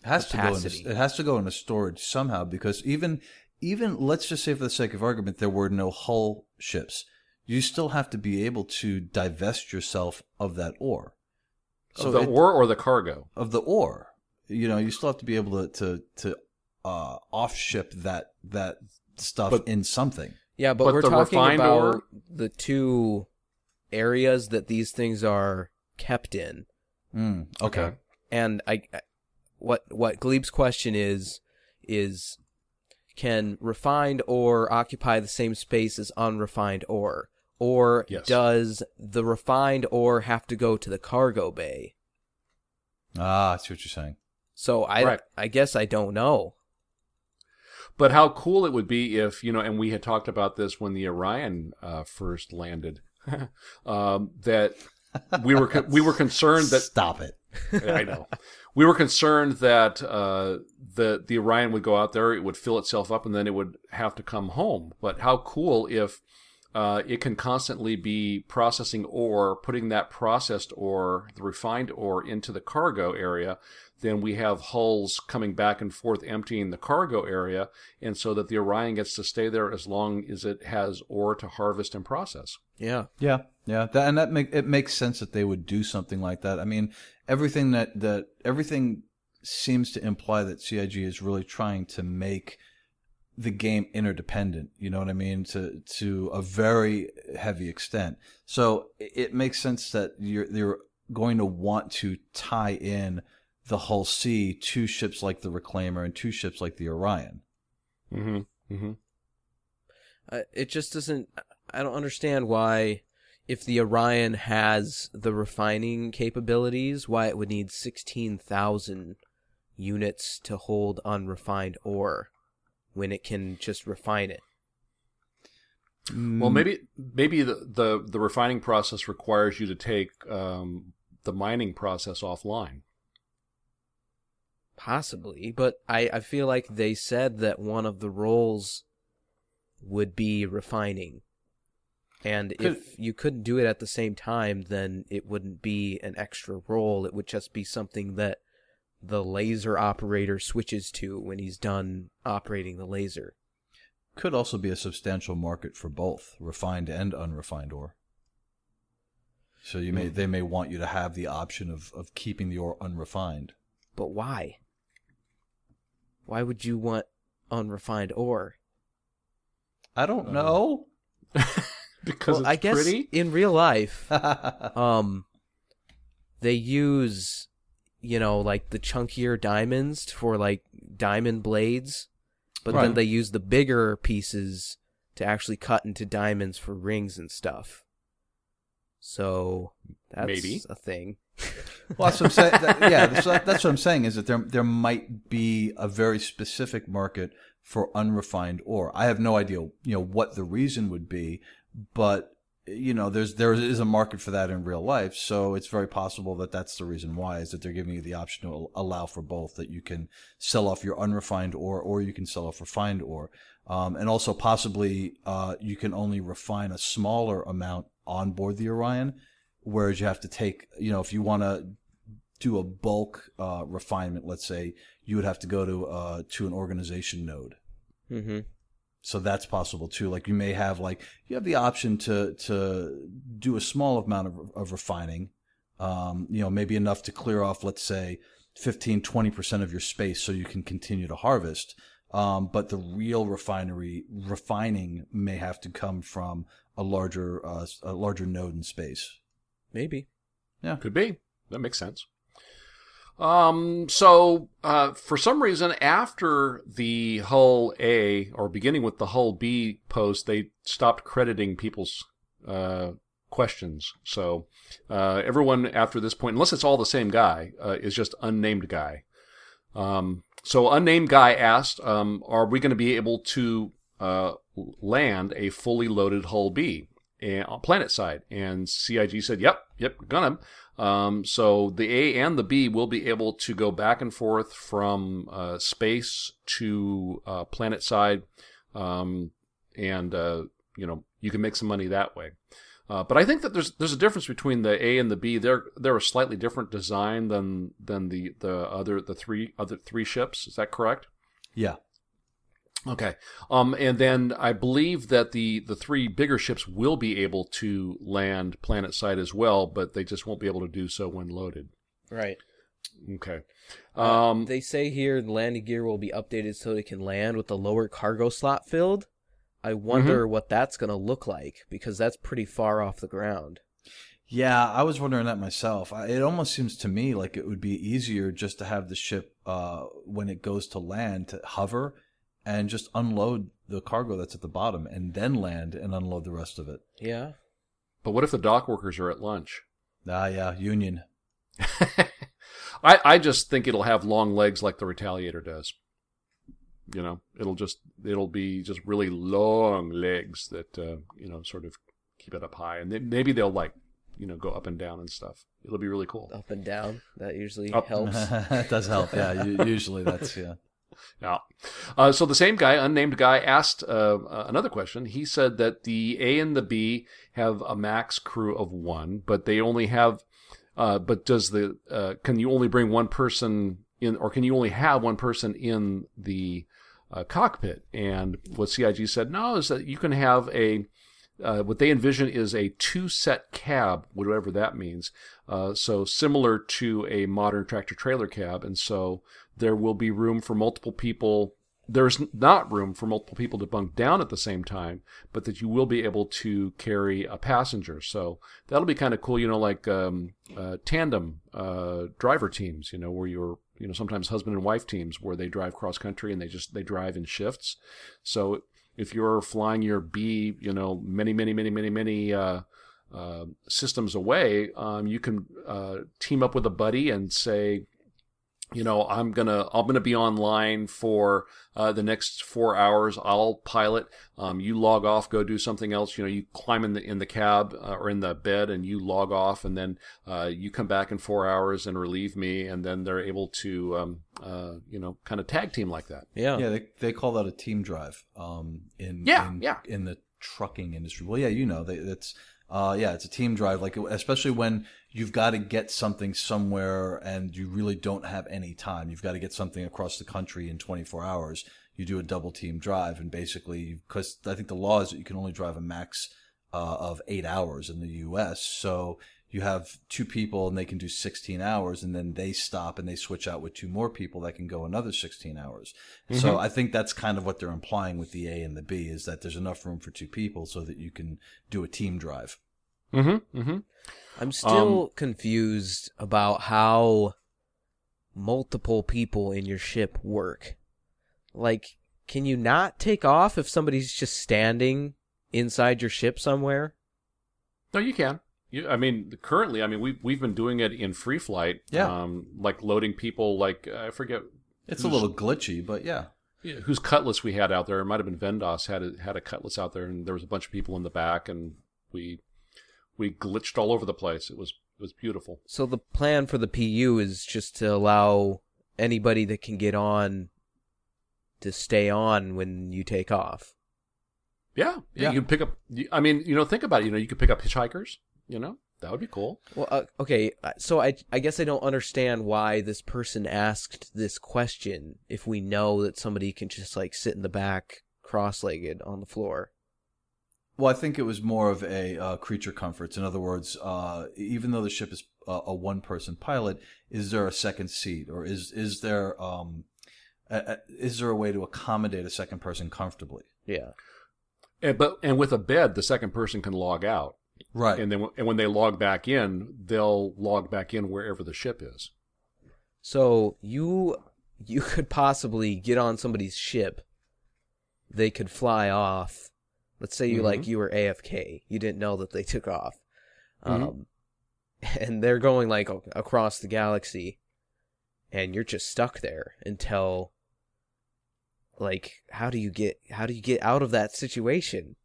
S2: It has to go
S1: capacity.
S2: into it has to go into storage somehow because even even let's just say for the sake of argument there were no hull ships. You still have to be able to divest yourself of that ore.
S3: So the
S2: it-
S3: ore or the cargo?
S2: of the ore. You know, you still have to be able to to, to uh, off ship that that stuff
S3: But-
S2: in something.
S1: Yeah, but,
S3: But
S1: we're talking about
S3: ore-
S1: the two areas that these things are kept in.
S2: Mm, okay.
S1: And I, I- what what Gleb's question is is can refined ore occupy the same space as unrefined ore? Or
S3: Yes.
S1: does the refined ore have to go to the cargo bay?
S2: Ah, I see what you're saying.
S1: So I
S3: Right.
S1: I guess I don't know.
S3: But how cool it would be if you know, and we had talked about this when the Orion uh, first landed, um, that we were con- we were concerned that
S2: Stop it.
S3: I know. We were concerned that uh, the the Orion would go out there, it would fill itself up, and then it would have to come home. But how cool if uh, it can constantly be processing ore, putting that processed ore, the refined ore, into the cargo area. Then we have hulls coming back and forth, emptying the cargo area, and so that the Orion gets to stay there as long as it has ore to harvest and process.
S1: Yeah.
S2: Yeah, yeah, that, and that make it makes sense that they would do something like that. I mean, everything that that everything seems to imply that CIG is really trying to make the game interdependent. You know what I mean? To to a very heavy extent. So it makes sense that you're you're going to want to tie in the Hull C to ships like the Reclaimer and two ships like the Orion.
S3: Mm-hmm. Mm-hmm.
S1: Uh, it just doesn't. I don't understand why, if the Orion has the refining capabilities, why it would need sixteen thousand units to hold unrefined ore when it can just refine it.
S3: Well, maybe maybe the, the the refining process requires you to take um, the mining process offline.
S1: Possibly, but I, I feel like they said that one of the roles would be refining. And if you couldn't do it at the same time, then it wouldn't be an extra role. It would just be something that the laser operator switches to when he's done operating the laser.
S2: could also be a substantial market for both refined and unrefined ore. So you may hmm. they may want you to have the option of, of keeping the ore unrefined.
S1: But why? Why would you want unrefined ore?
S2: I don't uh, know.
S3: because
S1: well,
S3: it's
S1: I guess
S3: pretty.
S1: in real life, um, they use, you know, like the chunkier diamonds for like diamond blades, but then they use the bigger pieces to actually cut into diamonds for rings and stuff. So that's
S3: Maybe.
S1: a thing.
S2: Well, that's what I'm saying. That- yeah, that's, that's what I'm saying is that there there might be a very specific market for unrefined ore. I have no idea, you know, what the reason would be, but you know, there's there is a market for that in real life. So it's very possible that that's the reason why is that they're giving you the option to allow for both that you can sell off your unrefined ore or you can sell off refined ore. Um, and also possibly uh, you can only refine a smaller amount on board the Orion, whereas you have to take, you know, if you want to do a bulk uh, refinement, let's say, you would have to go to uh, to an organization node.
S1: Mm-hmm.
S2: So that's possible too. Like you may have like you have the option to to do a small amount of, of refining, um, you know, maybe enough to clear off, let's say, 15, 20 percent of your space, so you can continue to harvest. Um, but the real refinery refining may have to come from a larger uh, a larger node in space.
S1: Maybe. Yeah.
S3: Could be. That makes sense. Um, so, uh, for some reason, after the Hull A, or beginning with the Hull B post, they stopped crediting people's, uh, questions. So, uh, everyone after this point, unless it's all the same guy, uh, is just unnamed guy. Um, so unnamed guy asked, um, are we going to be able to, uh, land a fully loaded Hull B? and on planet side. And CIG said, "Yep, yep, gonna." Um, so the A and the B will be able to go back and forth from uh, space to uh, planet side, um, and uh, you know you can make some money that way. Uh, but I think that there's there's a difference between the A and the B. They're they're a slightly different design than than the the other the three other three ships. Is that correct?
S2: Yeah.
S3: Okay. Um, and then I believe that the, the three bigger ships will be able to land planet side as well, but they just won't be able to do so when loaded.
S1: Right.
S3: Okay.
S1: Uh,
S3: Um,
S1: they say here the landing gear will be updated so it can land with the lower cargo slot filled. I wonder what that's going to look like because that's pretty far off the ground.
S2: Yeah, I was wondering that myself. I, it almost seems to me like it would be easier just to have the ship, uh, when it goes to land, to hover and just unload the cargo that's at the bottom and then land and unload the rest of it.
S1: Yeah.
S3: but what if the dock workers are at lunch?
S2: Ah, yeah, Union.
S3: I, I just think it'll have long legs like the Retaliator does. You know, it'll just it'll be just really long legs that uh, you know sort of keep it up high, and then maybe they'll like you know go up and down and stuff. It'll be really cool.
S1: Up and down. That usually
S3: Up.
S1: helps.
S2: that does help. Yeah, usually that's yeah.
S3: Yeah. Uh, so the same guy, unnamed guy, asked uh, uh, another question. He said that the A and the B have a max crew of one, but they only have. Uh, but does the uh, can you only bring one person in, or can you only have one person in the uh, cockpit? And what CIG said no is that you can have a. What they envision is a two set cab, whatever that means. So similar to a modern tractor trailer cab, and so there will be room for multiple people. There's not room for multiple people to bunk down at the same time, but that you will be able to carry a passenger. So that'll be kind of cool, you know, like um, uh, tandem uh, driver teams, you know, where you're, you know, sometimes husband and wife teams where they drive cross country and they just they drive in shifts. So if you're flying your B, you know, many, many, many, many, many uh, uh, systems away, um, you can uh, team up with a buddy and say, you know, I'm gonna I'm gonna be online for uh, the next four hours. I'll pilot. Um, you log off, go do something else. You know, you climb in the in the cab uh, or in the bed, and you log off, and then uh, you come back in four hours and relieve me, and then they're able to, um, uh, you know, kind of tag team like that.
S1: Yeah.
S2: Yeah, they they call that a team drive. Um, in
S3: Yeah,
S2: in,
S3: yeah.
S2: in the trucking industry. Well, yeah, you know, they, it's uh, yeah, it's a team drive. Like especially when you've got to get something somewhere and you really don't have any time. You've got to get something across the country in 24 hours. You do a double team drive, and basically, because I think the law is that you can only drive a max uh, of eight hours in the U.S. So you have two people and they can do 16 hours and then they stop and they switch out with two more people that can go another 16 hours. So I think that's kind of what they're implying with the A and the B is that there's enough room for two people so that you can do a team drive.
S3: Mm-hmm. Mm-hmm.
S1: I'm still confused about how multiple people in your ship work. Like, can you not take off if somebody's just standing inside your ship somewhere?
S3: No, you can. You, I mean, currently, I mean, we we've been doing it in free flight.
S2: Yeah.
S3: Um, like loading people, like I forget
S2: It's a little glitchy, but yeah.
S3: yeah, whose cutlass we had out there. It might have been Vendos had a, had a cutlass out there, and there was a bunch of people in the back, and we we glitched all over the place. It was it was beautiful.
S1: So the plan for the PU is just to allow anybody that can get on to stay on when you take off.
S3: Yeah, yeah.
S2: Yeah.
S3: You can pick up. I mean, you know, think about it. You know, you could pick up hitchhikers. You know, that would be cool.
S1: Well, uh, okay, uh, so I I guess I don't understand why this person asked this question if we know that somebody can just like sit in the back cross-legged on the floor.
S2: Well, I think it was more of a uh, creature comforts. In other words, uh, even though the ship is uh, a one-person pilot, is there a second seat, or is is there um, a, a, is there a way to accommodate a second person comfortably?
S1: Yeah.
S3: And, but and with a bed, the second person can log out,
S2: Right.
S3: and then and when they log back in, they'll log back in wherever the ship is.
S1: So you you could possibly get on somebody's ship. They could fly off. Let's say you
S3: Mhm.
S1: like you were AFK. You didn't know that they took off.
S3: Mhm.
S1: Um and they're going like across the galaxy and you're just stuck there until like how do you get how do you get out of that situation?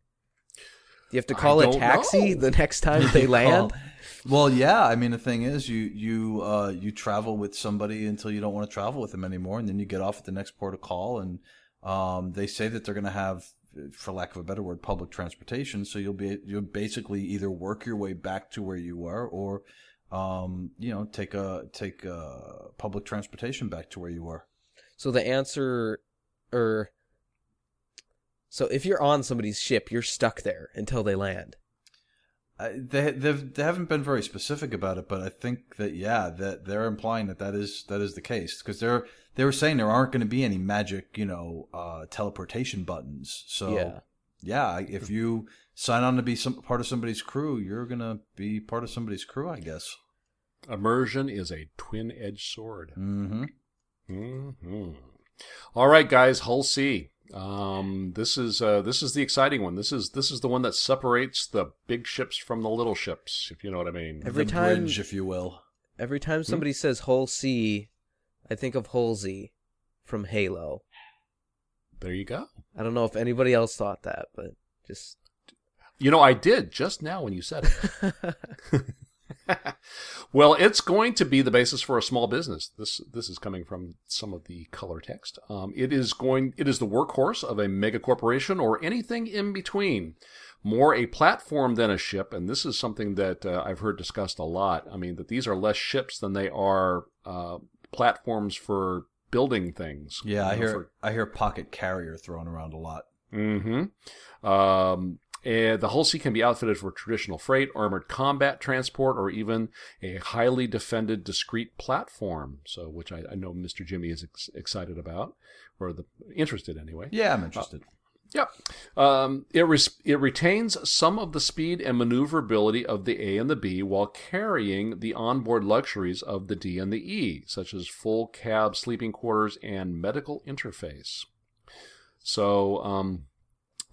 S1: You have to call a taxi
S3: know.
S1: the next time they land?
S2: Well, yeah. I mean, the thing is, you you uh, you travel with somebody until you don't want to travel with them anymore, and then you get off at the next port of call, and um, they say that they're going to have, for lack of a better word, public transportation. So you'll be you'll basically either work your way back to where you were, or um, you know, take a take a public transportation back to where you were.
S1: So the answer, or so if you're on somebody's ship, you're stuck there until they land.
S2: I, they they've, they haven't been very specific about it, but I think that yeah, that they're implying that that is that is the case because they're they were saying there aren't going to be any magic, you know, uh, teleportation buttons. So
S1: Yeah.
S2: yeah, if you sign on to be some part of somebody's crew, you're gonna be part of somebody's crew, I guess.
S3: Immersion is a twin-edged sword.
S2: Mm-hmm.
S3: hmm All right, guys, Hull C. Um, this is uh, this is the exciting one. This is this is the one that separates the big ships from the little ships, if you know what I mean.
S1: Every
S2: the
S1: time-
S2: bridge, if you will.
S1: Every time somebody says Hull C, I think of Halsey from Halo.
S3: There you go.
S1: I don't know if anybody else thought that, but just
S3: You know, I did just now when you said it. well, it's going to be the basis for a small business. This this is coming from some of the color text. Um, it is going. It is the workhorse of a mega corporation or anything in between. More a platform than a ship, and this is something that uh, I've heard discussed a lot. I mean, that these are less ships than they are uh, platforms for building things.
S2: Yeah, I
S3: know,
S2: hear
S3: for-
S2: I hear pocket carrier thrown around a lot.
S3: Mm-hmm. Um, and the Hull C can be outfitted for traditional freight, armored combat transport, or even a highly defended discrete platform. So, which I, I know Mr. Jimmy is ex- excited about, or the interested anyway.
S2: Yeah, I'm interested.
S3: Yep. Um, it, res- it retains some of the speed and maneuverability of the A and the B while carrying the onboard luxuries of the D and the E, such as full cab sleeping quarters and medical interface. So, um,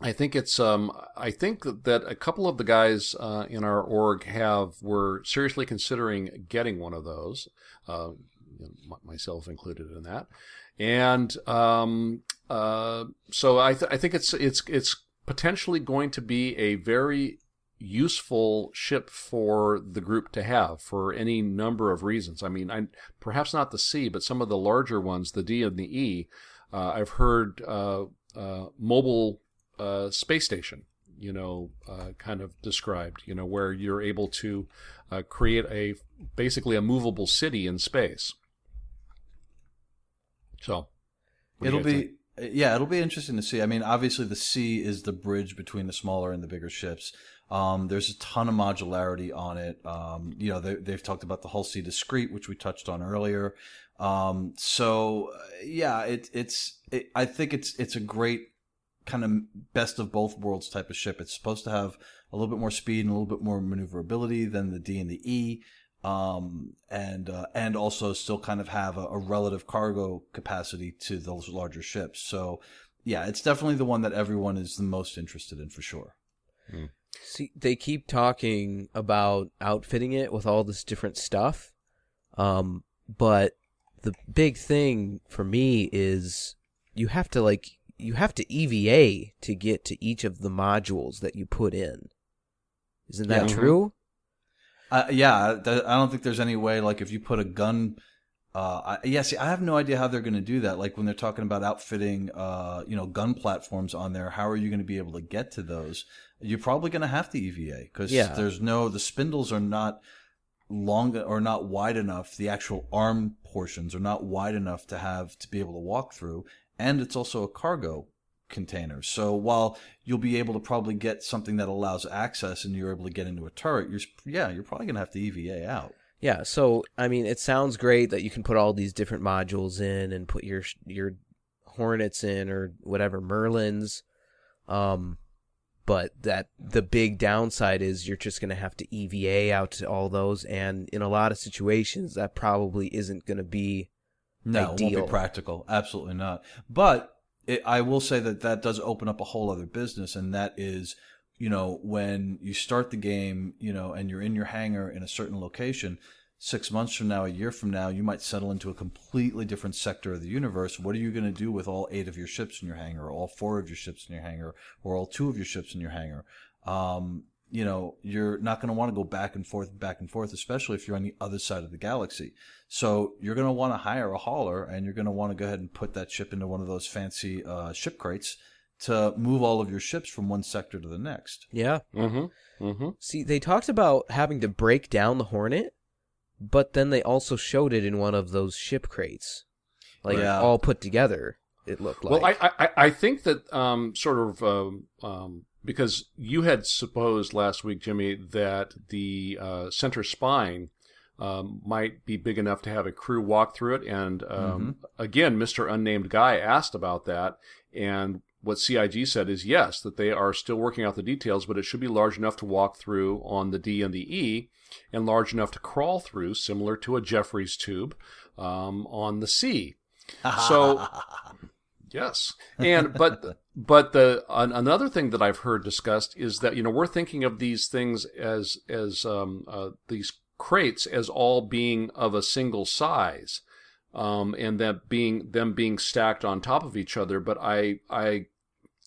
S3: I think it's um, I think that a couple of the guys uh, in our org have were seriously considering getting one of those, uh, myself included in that, and um, uh, so I th- I think it's it's it's potentially going to be a very useful ship for the group to have for any number of reasons. I mean, I perhaps not the C, but some of the larger ones, the D and the E. Uh, I've heard uh, uh, mobile uh, space station, you know, uh, kind of described, you know, where you're able to uh, create a basically a movable city in space. So, what do you
S2: It'll be
S3: think?
S2: yeah, it'll be interesting to see. I mean, obviously the C is the bridge between the smaller and the bigger ships. Um, there's a ton of modularity on it. Um, you know, they, have talked about the Hull C discrete, which we touched on earlier. Um, so yeah, it, it's, it, I think it's, it's a great kind of best of both worlds type of ship. It's supposed to have a little bit more speed and a little bit more maneuverability than the D and the E. Um, and, uh, and also still kind of have a, a relative cargo capacity to those larger ships. So yeah, it's definitely the one that everyone is the most interested in for sure.
S1: Hmm. See, they keep talking about outfitting it with all this different stuff. Um, but the big thing for me is you have to like you have to EVA to get to each of the modules that you put in. Isn't that yeah. true?
S2: Uh, yeah, I don't think there's any way. Like, if you put a gun, uh, I, yeah, see, I have no idea how they're going to do that. Like when they're talking about outfitting, uh, you know, gun platforms on there, how are you going to be able to get to those? You're probably going to have to EVA because yeah. there's no the spindles are not long or not wide enough. The actual arm portions are not wide enough to have to be able to walk through, and it's also a cargo container. So while you'll be able to probably get something that allows access and you're able to get into a turret, you're yeah, you're probably going to have to EVA out.
S1: Yeah, so I mean, it sounds great that you can put all these different modules in and put your your hornets in or whatever merlins. Um, but that the big downside is you're just going to have to EVA out to all those, and in a lot of situations, that probably isn't going to be
S2: no,
S1: ideal.
S2: it won't be practical. Absolutely not. But it, I will say that that does open up a whole other business, and that is, you know, when you start the game, you know, and you're in your hangar in a certain location, six months from now, a year from now, you might settle into a completely different sector of the universe. What are you going to do with all eight of your ships in your hangar, or all four of your ships in your hangar, or all two of your ships in your hangar? Um, you know, you're not going to want to go back and forth, back and forth, especially if you're on the other side of the galaxy. So you're going to want to hire a hauler, and you're going to want to go ahead and put that ship into one of those fancy uh, ship crates to move all of your ships from one sector to the next.
S1: Yeah.
S3: Mm-hmm. Mm-hmm.
S1: See, they talked about having to break down the Hornet but then they also showed it in one of those ship crates, like yeah. all put together. It looked like.
S3: Well, I I, I think that um, sort of um, um, because you had supposed last week, Jimmy, that the uh, center spine um, might be big enough to have a crew walk through it. And um, mm-hmm. again, Mister Unnamed Guy asked about that, and what CIG said is yes, that they are still working out the details, but it should be large enough to walk through on the D and the E and large enough to crawl through, similar to a Jefferies tube um, on the C. So, yes, and but but the an, another thing that I've heard discussed is that you know we're thinking of these things as as um, uh, these crates as all being of a single size. Um, and that being them being stacked on top of each other. But I I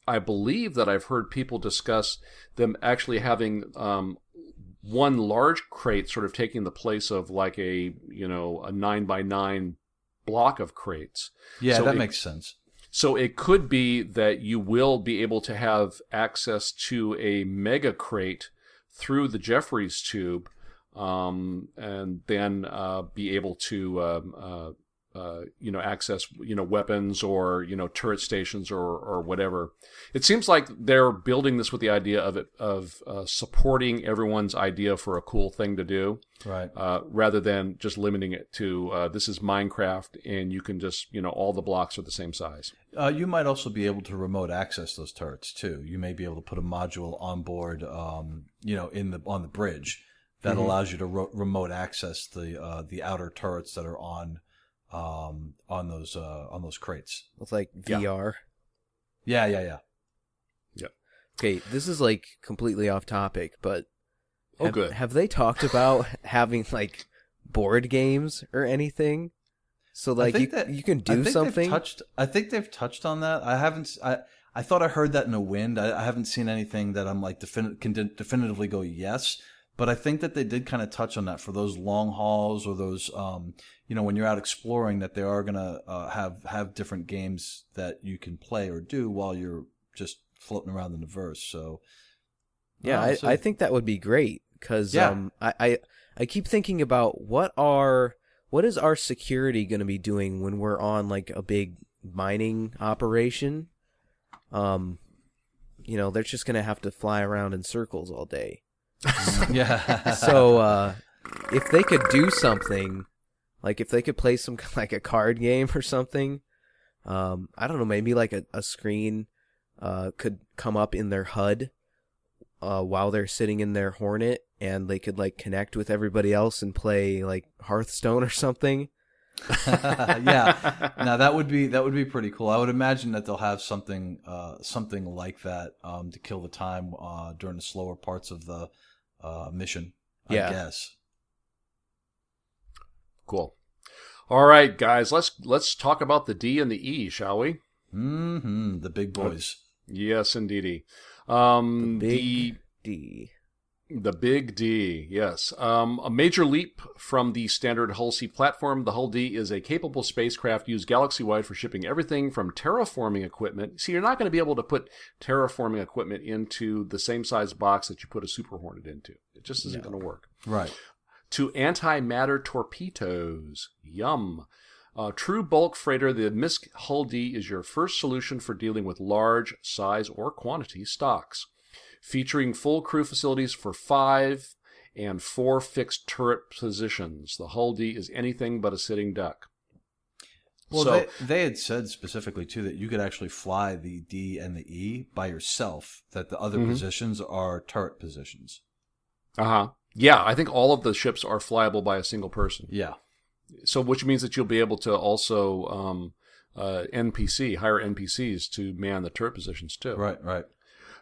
S3: I believe that I've heard people discuss them actually having um, one large crate sort of taking the place of like a you know a nine by nine block of crates.
S2: Yeah, so that it, makes sense.
S3: So it could be that you will be able to have access to a mega crate through the Jefferies tube, um, and then uh, be able to um, uh, you know, access, you know, weapons or, you know, turret stations or, or whatever. It seems like they're building this with the idea of it, of uh, supporting everyone's idea for a cool thing to do.
S2: Right.
S3: Uh, rather than just limiting it to, uh, this is Minecraft and you can just, you know, all the blocks are the same size.
S2: Uh, you might also be able to remote access those turrets too. You may be able to put a module on board, um, you know, in the, on the bridge that mm-hmm. allows you to ro- remote access the, the outer turrets that are on, um, on those uh, on those crates
S1: with like VR.
S2: Yeah, yeah, yeah.
S3: Yeah.
S1: Okay, this is like completely off topic, but
S3: oh,
S1: have,
S3: good.
S1: Have they talked about having like board games or anything? So like you that, you can do something.
S2: Touched. I think they've touched on that. I haven't. I I thought I heard that in a wind. I, I haven't seen anything that I'm like defin- can de- definitively go yes. But I think that they did kind of touch on that for those long hauls or those, um, you know, when you're out exploring, that they are going to uh, have have different games that you can play or do while you're just floating around in the verse. So,
S1: yeah, I, I, think that would be great because yeah. um, I, I I keep thinking about what are what is our security going to be doing when we're on like a big mining operation, um, you know, they're just gonna have to fly around in circles all day.
S2: yeah.
S1: so uh, if they could do something, like if they could play some like a card game or something, um, I don't know, maybe like a, a screen uh, could come up in their HUD uh, while they're sitting in their Hornet, and they could like connect with everybody else and play like Hearthstone or something.
S2: yeah. Now that would be that would be pretty cool. I would imagine that they'll have something uh, something like that um, to kill the time uh, during the slower parts of the uh, mission. I
S1: Yeah.
S2: guess.
S3: Cool. All right, guys, let's let's talk about the D and the E, shall we?
S2: hmm The big boys.
S3: Yes, indeedy. Um,
S1: The
S3: the
S1: D.
S3: The big D, yes. Um, a major leap from the standard Hull C platform. The Hull D is a capable spacecraft used galaxy wide for shipping everything from terraforming equipment. See, you're not going to be able to put terraforming equipment into the same size box that you put a Super Hornet into. It just isn't
S2: No.
S3: going to work.
S2: Right.
S3: To antimatter torpedoes. Yum. Uh, true bulk freighter, the MISC Hull D is your first solution for dealing with large size or quantity stocks. Featuring full crew facilities for five and four fixed turret positions. The Hull D is anything but a sitting duck.
S2: Well,
S3: so,
S2: they, they had said specifically too that you could actually fly the D and the E by yourself. That the other
S3: Mhm.
S2: positions are turret positions.
S3: uh huh. Yeah, I think all of the ships are flyable by a single person.
S2: Yeah.
S3: So, which means that you'll be able to also um, uh, NPC, hire NPCs to man the turret positions too.
S2: Right. Right.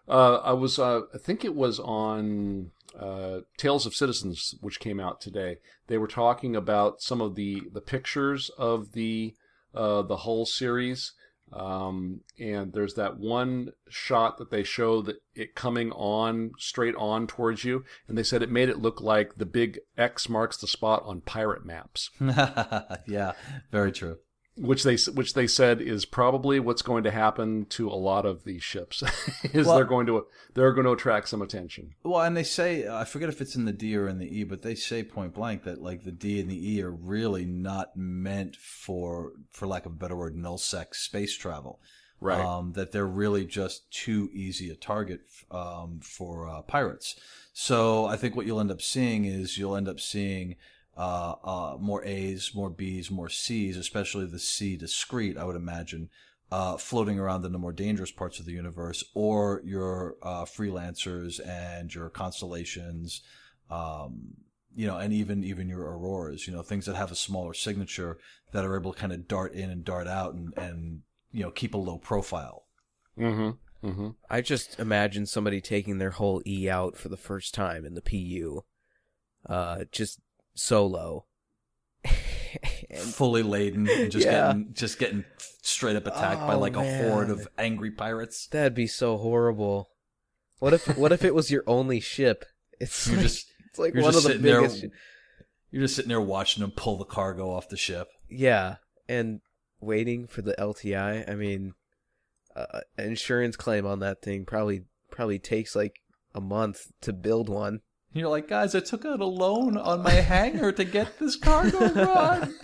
S3: Uh, I was, uh, I think it was on uh, Tales of Citizens, which came out today. They were talking about some of the the pictures of the uh, the Hull series, um, and there's that one shot that they show that it coming on straight on towards you, and they said it made it look like the big X marks the spot on pirate maps
S2: yeah. Very true.
S3: Which they which they said is probably what's going to happen to a lot of these ships is
S2: Well-
S3: they're going to they're going to attract some attention.
S2: Well, and they say I forget if it's in the D or in the E, but they say point blank that like the D and the E are really not meant for, for lack of a better word, null sec space travel.
S3: Right.
S2: Um, that they're really just too easy a target um, for uh, pirates. So I think what you'll end up seeing is you'll end up seeing uh, uh, more A's, more B's, more C's, especially the C discrete, I would imagine, uh, floating around in the more dangerous parts of the universe, or your uh, freelancers and your constellations, um, you know, and even even your auroras, you know, things that have a smaller signature that are able to kind of dart in and dart out and and you know keep a low profile.
S3: mm-hmm. Mm-hmm.
S1: I just imagine somebody taking their Hull E out for the first time in the PU, uh, just solo.
S2: fully laden and just
S1: Yeah.
S2: getting just getting straight up attacked by
S1: Oh,
S2: like a horde of angry pirates.
S1: that'd be so horrible. What if what if it was your only ship? It's
S2: You're
S1: like,
S2: just
S1: it's like one of the
S2: sitting there-
S1: biggest.
S2: you're just sitting there watching them pull the cargo off the ship.
S1: Yeah, and waiting for the LTI. I mean, uh, insurance claim on that thing probably probably takes like a month to build one.
S2: And you're like, guys, I took out a loan on my hangar to get this cargo run.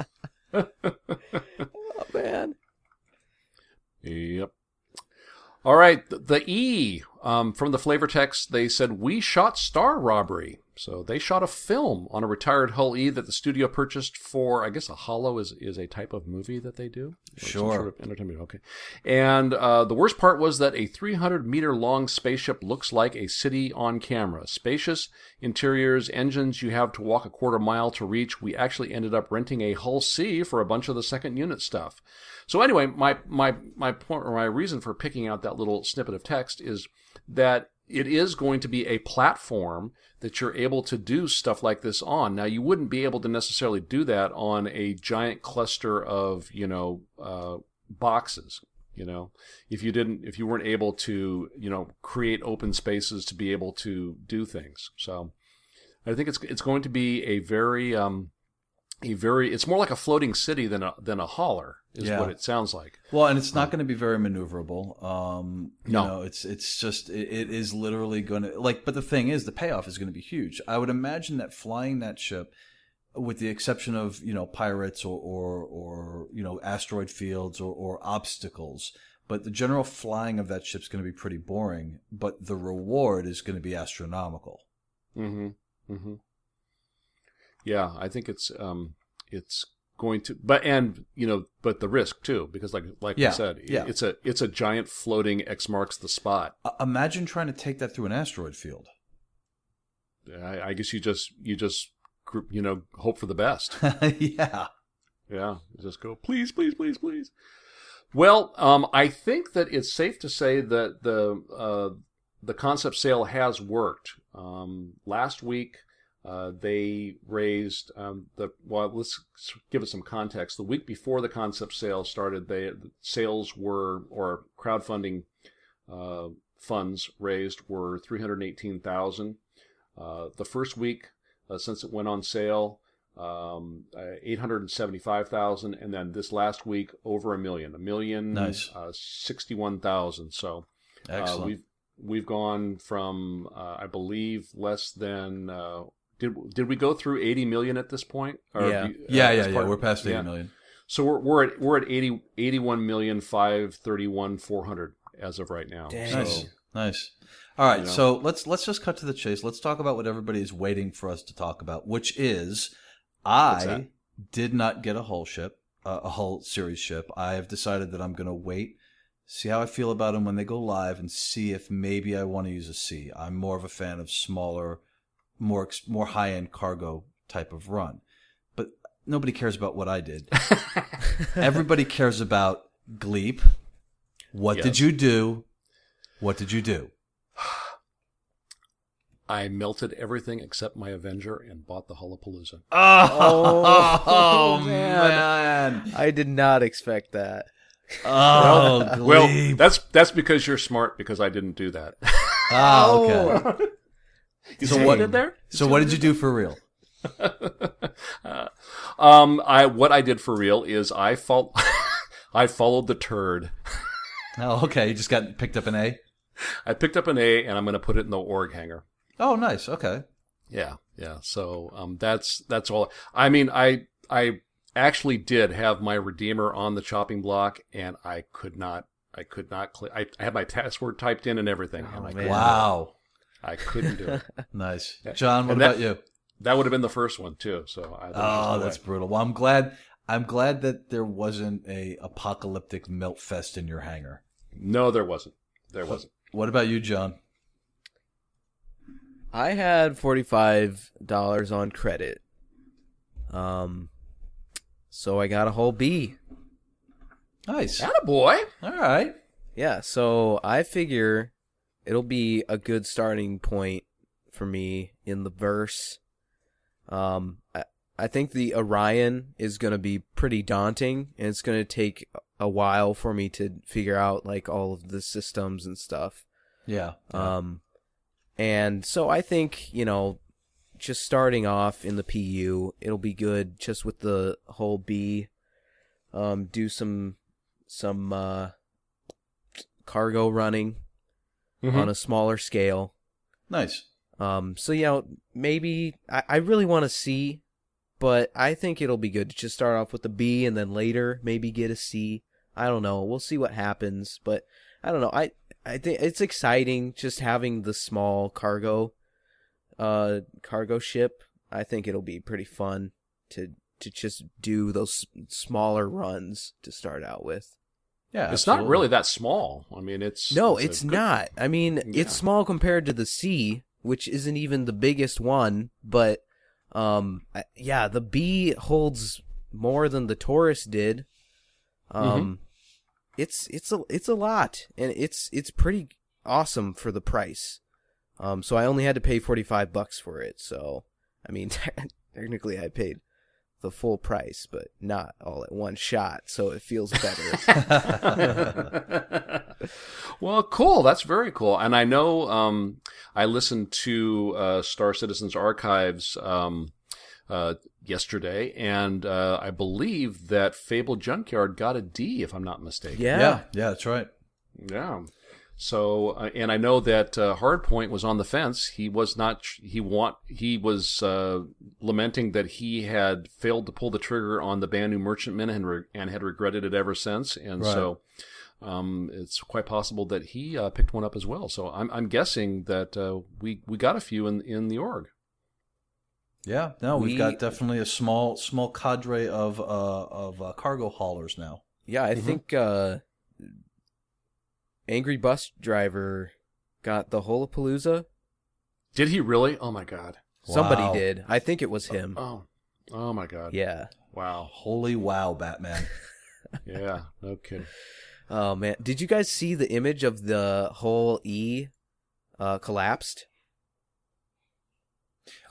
S1: Oh man.
S3: Yep. All right, th- the E um, from the flavor text, they said we shot Star Robbery. So they shot a film on a retired Hull E that the studio purchased for, I guess, a Hollow is is a type of movie that they do.
S2: Sure.
S3: sort of entertainment. Okay. And uh, the worst part was that a 300 meter long spaceship looks like a city on camera. Spacious interiors, engines you have to walk a quarter mile to reach. We actually ended up renting a Hull C for a bunch of the second unit stuff. So anyway, my my my point or my reason for picking out that little snippet of text is that it is going to be a platform that you're able to do stuff like this on. Now, you wouldn't be able to necessarily do that on a giant cluster of you know uh, boxes. You know, if you didn't, if you weren't able to, you know, create open spaces to be able to do things. So, I think it's it's going to be a very um, a very it's more like a floating city than a than a hauler is
S2: Yeah.
S3: what it sounds like.
S2: Well, and it's not going to be very maneuverable. Um, you
S3: No.
S2: know, it's it's just it, it is literally going to like. But the thing is, the payoff is going to be huge. I would imagine that flying that ship with the exception of you know pirates or or, or you know asteroid fields or, or obstacles. But the general flying of that ship's going to be pretty boring. But the reward is going to be astronomical.
S3: Mm-hmm. Mm-hmm. Yeah, I think it's um, it's going to, but and you know, but the risk too, because like like
S2: Yeah,
S3: you said,
S2: yeah.
S3: it's a it's a giant floating X marks the spot.
S2: Uh, imagine trying to take that through an asteroid field.
S3: I, I guess you just you just you know hope for the best.
S2: yeah.
S3: Yeah, just go, please, please, please, please. Well, um, I think that it's safe to say that the uh, the concept sale has worked. Um, last week, uh, they raised um, the well. Let's give it some context. The week before the concept sale started, they sales were or crowdfunding uh, funds raised were three hundred eighteen thousand. Uh, the first week uh, since it went on sale, um, uh, 875,000 and then this last week over a million, a million
S2: Nice.
S3: uh, 61,000. So uh, we've we've gone from uh, I believe less than uh, did did we go through 80 million at this point? Or
S1: Yeah.
S3: you- uh,
S2: yeah,
S3: as
S2: yeah, yeah.
S3: part-
S2: We're past eighty
S3: yeah.
S2: million.
S3: So we're we're at we're at 80 81 million 531 400 as of right now.
S1: Dang.
S3: So,
S2: Nice, nice. All right,
S3: You know.
S2: so let's let's just cut to the chase. Let's talk about what everybody is waiting for us to talk about, which is I did not get a hull ship, uh, a hull series ship. I have decided that I'm going to wait, see how I feel about them when they go live, and see if maybe I want to use a C. I'm more of a fan of smaller, more more high end cargo type of run, but nobody cares about what I did. Everybody cares about Gleep. What
S3: Yes.
S2: did you do? What did you do?
S3: I melted everything except my Avenger and bought the Hullapalooza.
S1: Oh, oh,
S2: man.
S1: man. I did not expect that.
S2: Oh,
S3: Well,
S2: Gleep.
S3: that's that's because you're smart because I didn't do that.
S2: Ah, oh, okay.
S3: You
S2: So
S3: what did there?
S2: So what did you do for real?
S3: Uh, um, I what I did for real is I fol- I followed the turd.
S2: Oh, okay. You just got picked up an A.
S3: I picked up an A and I'm going to put it in the org hangar.
S2: Oh, nice. Okay.
S3: Yeah, yeah. So um, that's that's all. I mean, I I actually did have my redeemer on the chopping block, and I could not. I could not. Cl- I, I had my password typed in and everything, and
S1: Oh,
S3: couldn't,
S2: Wow.
S3: I couldn't do it.
S2: Nice. John, what
S3: And that-
S2: about you?
S3: That would have been the first one too. So I,
S2: Oh, that's
S3: way.
S2: brutal. Well, I'm glad. I'm glad that there wasn't a apocalyptic melt fest in your hangar.
S3: no, there wasn't. There wasn't.
S2: What about you, John?
S1: I had forty-five dollars on credit. Um, so I got a Hull B.
S2: Nice.
S3: That a boy.
S2: All right.
S1: Yeah, so I figure it'll be a good starting point for me in the verse. Um, I, I think the Orion is going to be pretty daunting, and it's going to take a while for me to figure out like all of the systems and stuff.
S2: Yeah.
S1: Um, and so I think you know, just starting off in the PU, it'll be good just with the Hull B. Um, do some some uh, cargo running
S3: Mhm.
S1: on a smaller scale.
S2: nice.
S1: Um, so you know, maybe I, I really want to see, but I think it'll be good to just start off with a B and then later maybe get a C. I don't know. We'll see what happens, but I don't know. I I think it's exciting just having the small cargo, uh, cargo ship. I think it'll be pretty fun to to just do those smaller runs to start out with.
S2: Yeah.
S3: It's not really that small. I mean, it's
S1: No, it's
S3: good-
S1: not. I mean,
S3: Yeah.
S1: it's small compared to the C, which isn't even the biggest one, but um I- yeah, the B holds more than the Taurus did. Um it's it's a it's a lot and it's it's pretty awesome for the price. Um so I only had to pay 45 bucks for it. So, I mean, technically I paid the full price, but not all at one shot, so it feels better.
S3: well, cool. That's very cool. And I know um, I listened to uh, Star Citizens Archives um, uh, yesterday, and uh, I believe that Fable Junkyard got a D, if I'm not mistaken.
S1: yeah.
S2: Yeah. Yeah. That's right.
S3: Yeah. So, uh, and I know that uh, Hardpoint was on the fence. He was not. He want. He was uh, lamenting that he had failed to pull the trigger on the Banu Merchantman and re- and had regretted it ever since. And
S2: Right.
S3: so, um, it's quite possible that he uh, picked one up as well. So, I'm I'm guessing that uh, we we got a few in in the org.
S2: Yeah, no, we've
S1: We-
S2: got definitely a small small cadre of uh, of uh, cargo haulers now.
S1: Yeah, I
S3: Mhm.
S1: think uh, Angry Bus Driver got the Hullapalooza.
S3: Did he really? Oh my god.
S1: Somebody
S2: Wow.
S1: did. I think it was him.
S3: Oh, oh my god.
S1: Yeah.
S3: Wow.
S2: Holy wow, Batman!
S3: Yeah. No kidding.
S1: Oh man, did you guys see the image of the Hull E uh, collapsed?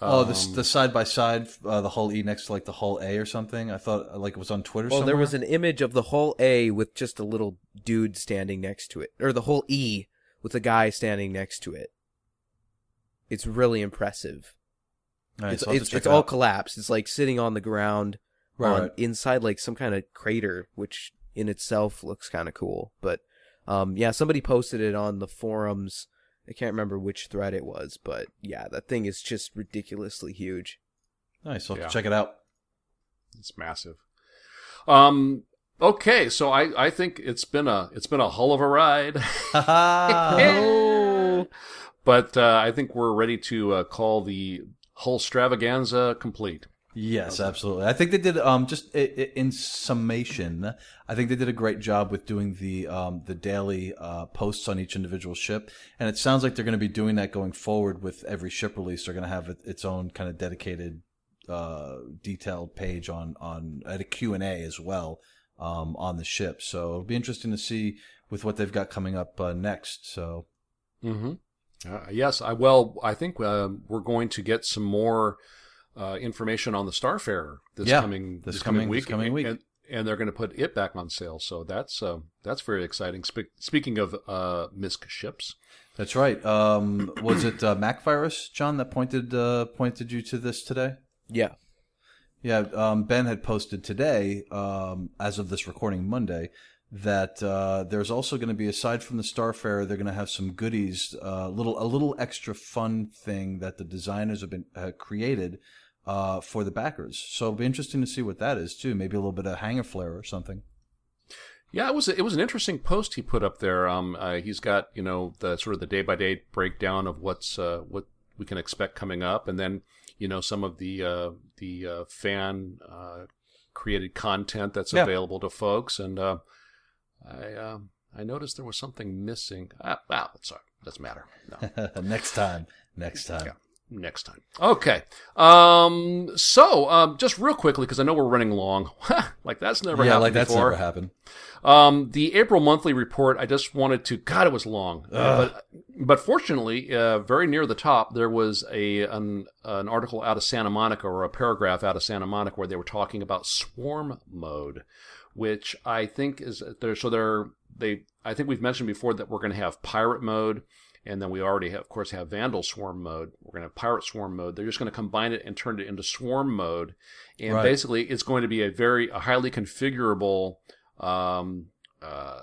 S2: Oh, this the side by side, the hull E next to like the hull A or something. I thought like it was on Twitter.
S1: Well,
S2: somewhere.
S1: there was an image of the Hull A with just a little dude standing next to it, or the Hull E with a guy standing next to it. It's really impressive.
S2: Right,
S1: it's
S2: so
S1: it's, it's
S2: it
S1: all
S2: out.
S1: collapsed. It's like sitting on the ground
S2: right,
S1: on
S2: right.
S1: inside like some kind of crater, which in itself looks kind of cool. But um, yeah, somebody posted it on the forums. I can't remember which thread it was, but yeah, that thing is just ridiculously huge.
S2: Nice. I'll have
S3: Yeah.
S2: to check it out.
S3: It's massive. Um. Okay, so I, I think it's been a it's been a hull of a ride,
S1: Oh.
S3: but uh, I think we're ready to uh, call the hull stravaganza complete.
S2: Yes, absolutely. I think they did. Um, just i- i- in summation, I think they did a great job with doing the um the daily uh posts on each individual ship, and it sounds like they're going to be doing that going forward with every ship release. They're going to have it, its own kind of dedicated, uh, detailed page on on at a Q and A as well, um, on the ship. So it'll be interesting to see with what they've got coming up uh, next. So
S3: Mm-hmm. Uh, yes, I well, I think uh, we're going to get some more uh, information on the Starfarer this
S2: Yeah,
S3: coming
S2: this
S3: this,
S2: coming-
S3: coming week.
S2: this coming week.
S3: and, and they're going to put it back on sale. So that's uh, that's very exciting. Spe- speaking of uh, MISC ships,
S2: that's right. Um, was it uh, Mac Virus, John, that pointed uh, pointed you to this today?
S1: Yeah.
S2: Yeah, um, Ben had posted today, um, as of this recording Monday, that uh, there's also going to be, aside from the Starfarer, they're going to have some goodies, uh, little a little extra fun thing that the designers have been uh, created uh, for the backers. So it'll be interesting to see what that is too. Maybe a little bit of hangar flair or something.
S3: Yeah, it was it was an interesting post he put up there. Um, uh, he's got you know the sort of the day by day breakdown of what's uh, what we can expect coming up, and then you know some of the uh, the uh, fan uh, created content that's
S2: Yeah.
S3: available to folks. And uh, I um I noticed there was something missing. Ah, well, sorry, doesn't matter. No.
S2: next time, next time.
S3: Yeah. Next time. Okay. Um. So, um, just real quickly because I know we're running long. like that's never happened.
S2: yeah,
S3: happened
S2: like that's
S3: before.
S2: never happened.
S3: Um, the April monthly report. I just wanted to. God, it was long, but but fortunately, uh, very near the top, there was a an, an article out of Santa Monica or a paragraph out of Santa Monica where they were talking about swarm mode, which I think is there. So they're they. I think we've mentioned before that we're going to have pirate mode. And then we already, have, of course, have Vandal Swarm mode. We're going to have Pirate Swarm mode. They're just going to combine it and turn it into Swarm mode. And
S2: Right.
S3: basically, it's going to be a very a highly configurable um, uh,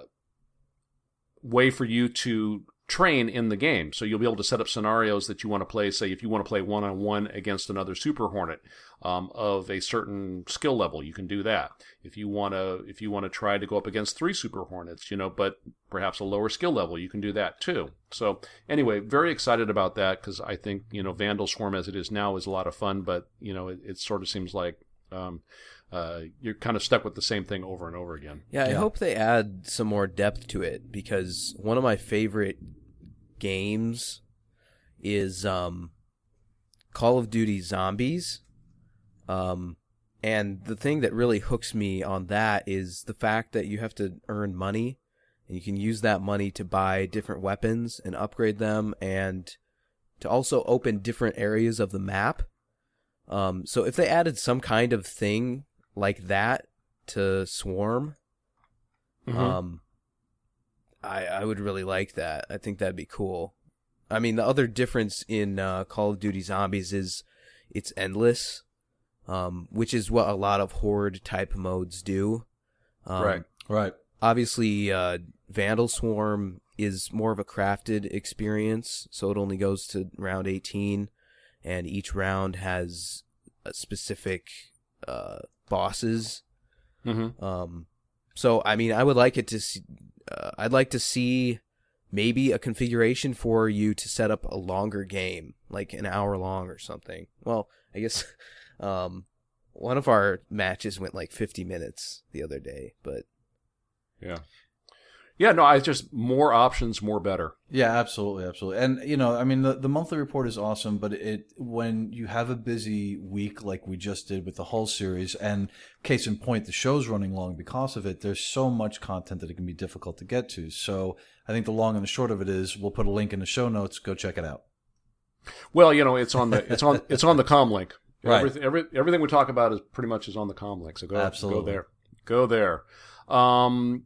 S3: way for you to train in the game. So you'll be able to set up scenarios that you want to play. Say, if you want to play one on one against another Super Hornet um, of a certain skill level, you can do that. If you want to, if you want to try to go up against three Super Hornets, you know, but perhaps a lower skill level, you can do that too. So anyway, very excited about that because I think you know Vandal Swarm as it is now is a lot of fun, but you know it, it sort of seems like. Um, uh, you're kind of stuck with the same thing over and over again.
S1: Yeah, I
S2: Yeah.
S1: hope they add some more depth to it because one of my favorite games is um Call of Duty Zombies. Um and the thing that really hooks me on that is the fact that you have to earn money and you can use that money to buy different weapons and upgrade them and to also open different areas of the map. Um so if they added some kind of thing like that to Swarm,
S3: Mhm.
S1: um, I I would really like that. I think that'd be cool. I mean, the other difference in uh, Call of Duty Zombies is it's endless, um, which is what a lot of horde type modes do. Um,
S3: Right.
S2: Right.
S1: Obviously, uh, Vandal Swarm is more of a crafted experience, so it only goes to round 18, and each round has a specific uh, bosses.
S3: Mm-hmm.
S1: Um, so I mean, I would like it to see. Uh, I'd like to see maybe a configuration for you to set up a longer game, like an hour long or something. Well, I guess um, one of our matches went like 50 minutes the other day, but
S3: Yeah. Yeah, no, I just more options, more better.
S2: Yeah, absolutely, absolutely. And you know, I mean, the, the monthly report is awesome, but it when you have a busy week like we just did with the Hull series, and case in point, the show's running long because of it. There's so much content that it can be difficult to get to. So I think the long and the short of it is, we'll put a link in the show notes. Go check it out.
S3: Well, you know, it's on the it's on it's on the com link.
S2: Right.
S3: Everything, every, everything we talk about is pretty much is on the com link. So go
S2: Absolutely.
S3: go there. Go there. Um,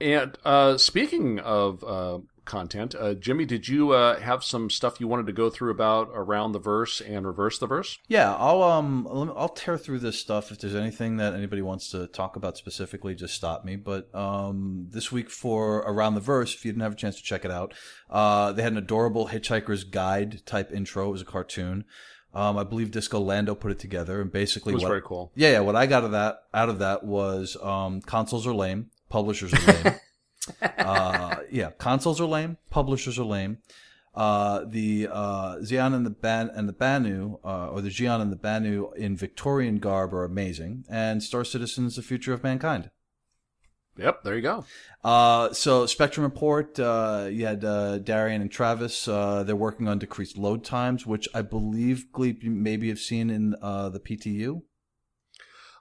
S3: and uh, speaking of uh, content, uh, Jimmy, did you uh, have some stuff you wanted to go through about around the verse and reverse the verse?
S2: Yeah, I'll um I'll tear through this stuff. If there's anything that anybody wants to talk about specifically, just stop me. But um this week for Around the Verse, if you didn't have a chance to check it out, uh they had an adorable Hitchhiker's Guide type intro. It was a cartoon. Um, I believe Disco Lando put it together, and basically
S3: It was
S2: what
S3: very cool.
S2: yeah, yeah. What I got of that out of that was um, consoles are lame, publishers are lame. uh, yeah, consoles are lame, publishers are lame. Uh, the uh, Xian and the Ban and the Banu, uh, or the Xian and the Banu in Victorian garb are amazing, and Star Citizen is the future of mankind.
S3: Yep, there you go.
S2: Uh, so Spectrum Report, uh, you had uh, Darian and Travis. Uh, they're working on decreased load times, which I believe Gleep you maybe have seen in uh, the PTU.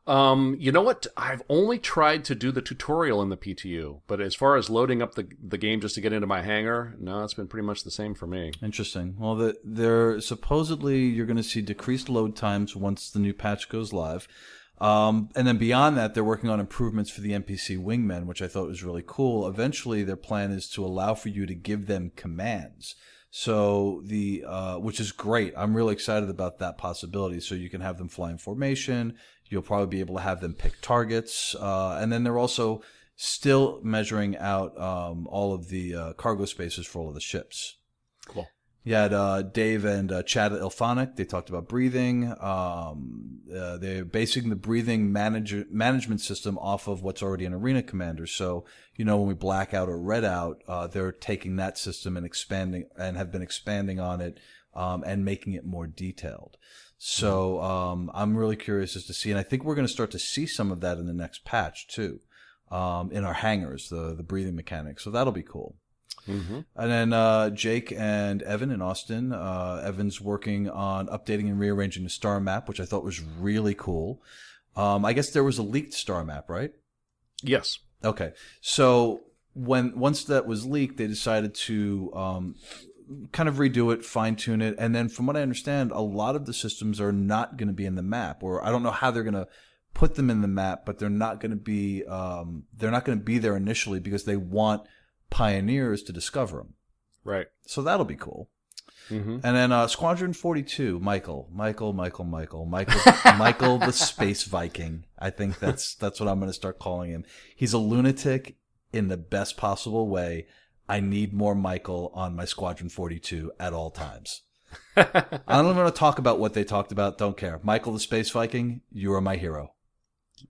S3: Um, you know what? I've only tried to do the tutorial in the PTU, but as far as loading up the the game just to get into my hangar, no, it's been pretty much the same for me.
S2: Interesting. Well, the, they're supposedly you're going to see decreased load times once the new patch goes live. Um, and then beyond that, they're working on improvements for the NPC wingmen, which I thought was really cool. Eventually, their plan is to allow for you to give them commands. So the uh, which is great. I'm really excited about that possibility. So you can have them fly in formation. You'll probably be able to have them pick targets, uh, and then they're also still measuring out um, all of the uh, cargo spaces for all of the ships.
S3: Cool.
S2: You had uh, Dave and uh, Chad at IllFonic. They talked about breathing. Um, uh, they're basing the breathing manager, management system off of what's already in Arena Commander. So, you know, when we black out or red out, uh, they're taking that system and expanding and have been expanding on it um, and making it more detailed. So um, I'm really curious as to see, and I think we're going to start to see some of that in the next patch too, um, in our hangars, the the breathing mechanics. So that'll be cool.
S3: Mm-hmm.
S2: And then uh, Jake and Evan in Austin. Uh, Evan's working on updating and rearranging the star map, which I thought was really cool. Um, I guess there was a leaked star map, right?
S3: Yes.
S2: Okay. So when once that was leaked, they decided to um, kind of redo it, fine tune it, and then from what I understand, a lot of the systems are not going to be in the map, or I don't know how they're going to put them in the map, but they're not going to be um, they're not going to be there initially because they want pioneers to discover them.
S3: Right.
S2: So that'll be cool.
S3: Mm-hmm.
S2: And then uh, Squadron 42, Michael, Michael, Michael, Michael, Michael, Michael the Space Viking. I think that's that's what I'm going to start calling him. He's a lunatic in the best possible way. I need more Michael on my Squadron 42 at all times. I don't want to talk about what they talked about. Don't care. Michael the Space Viking, you are my hero.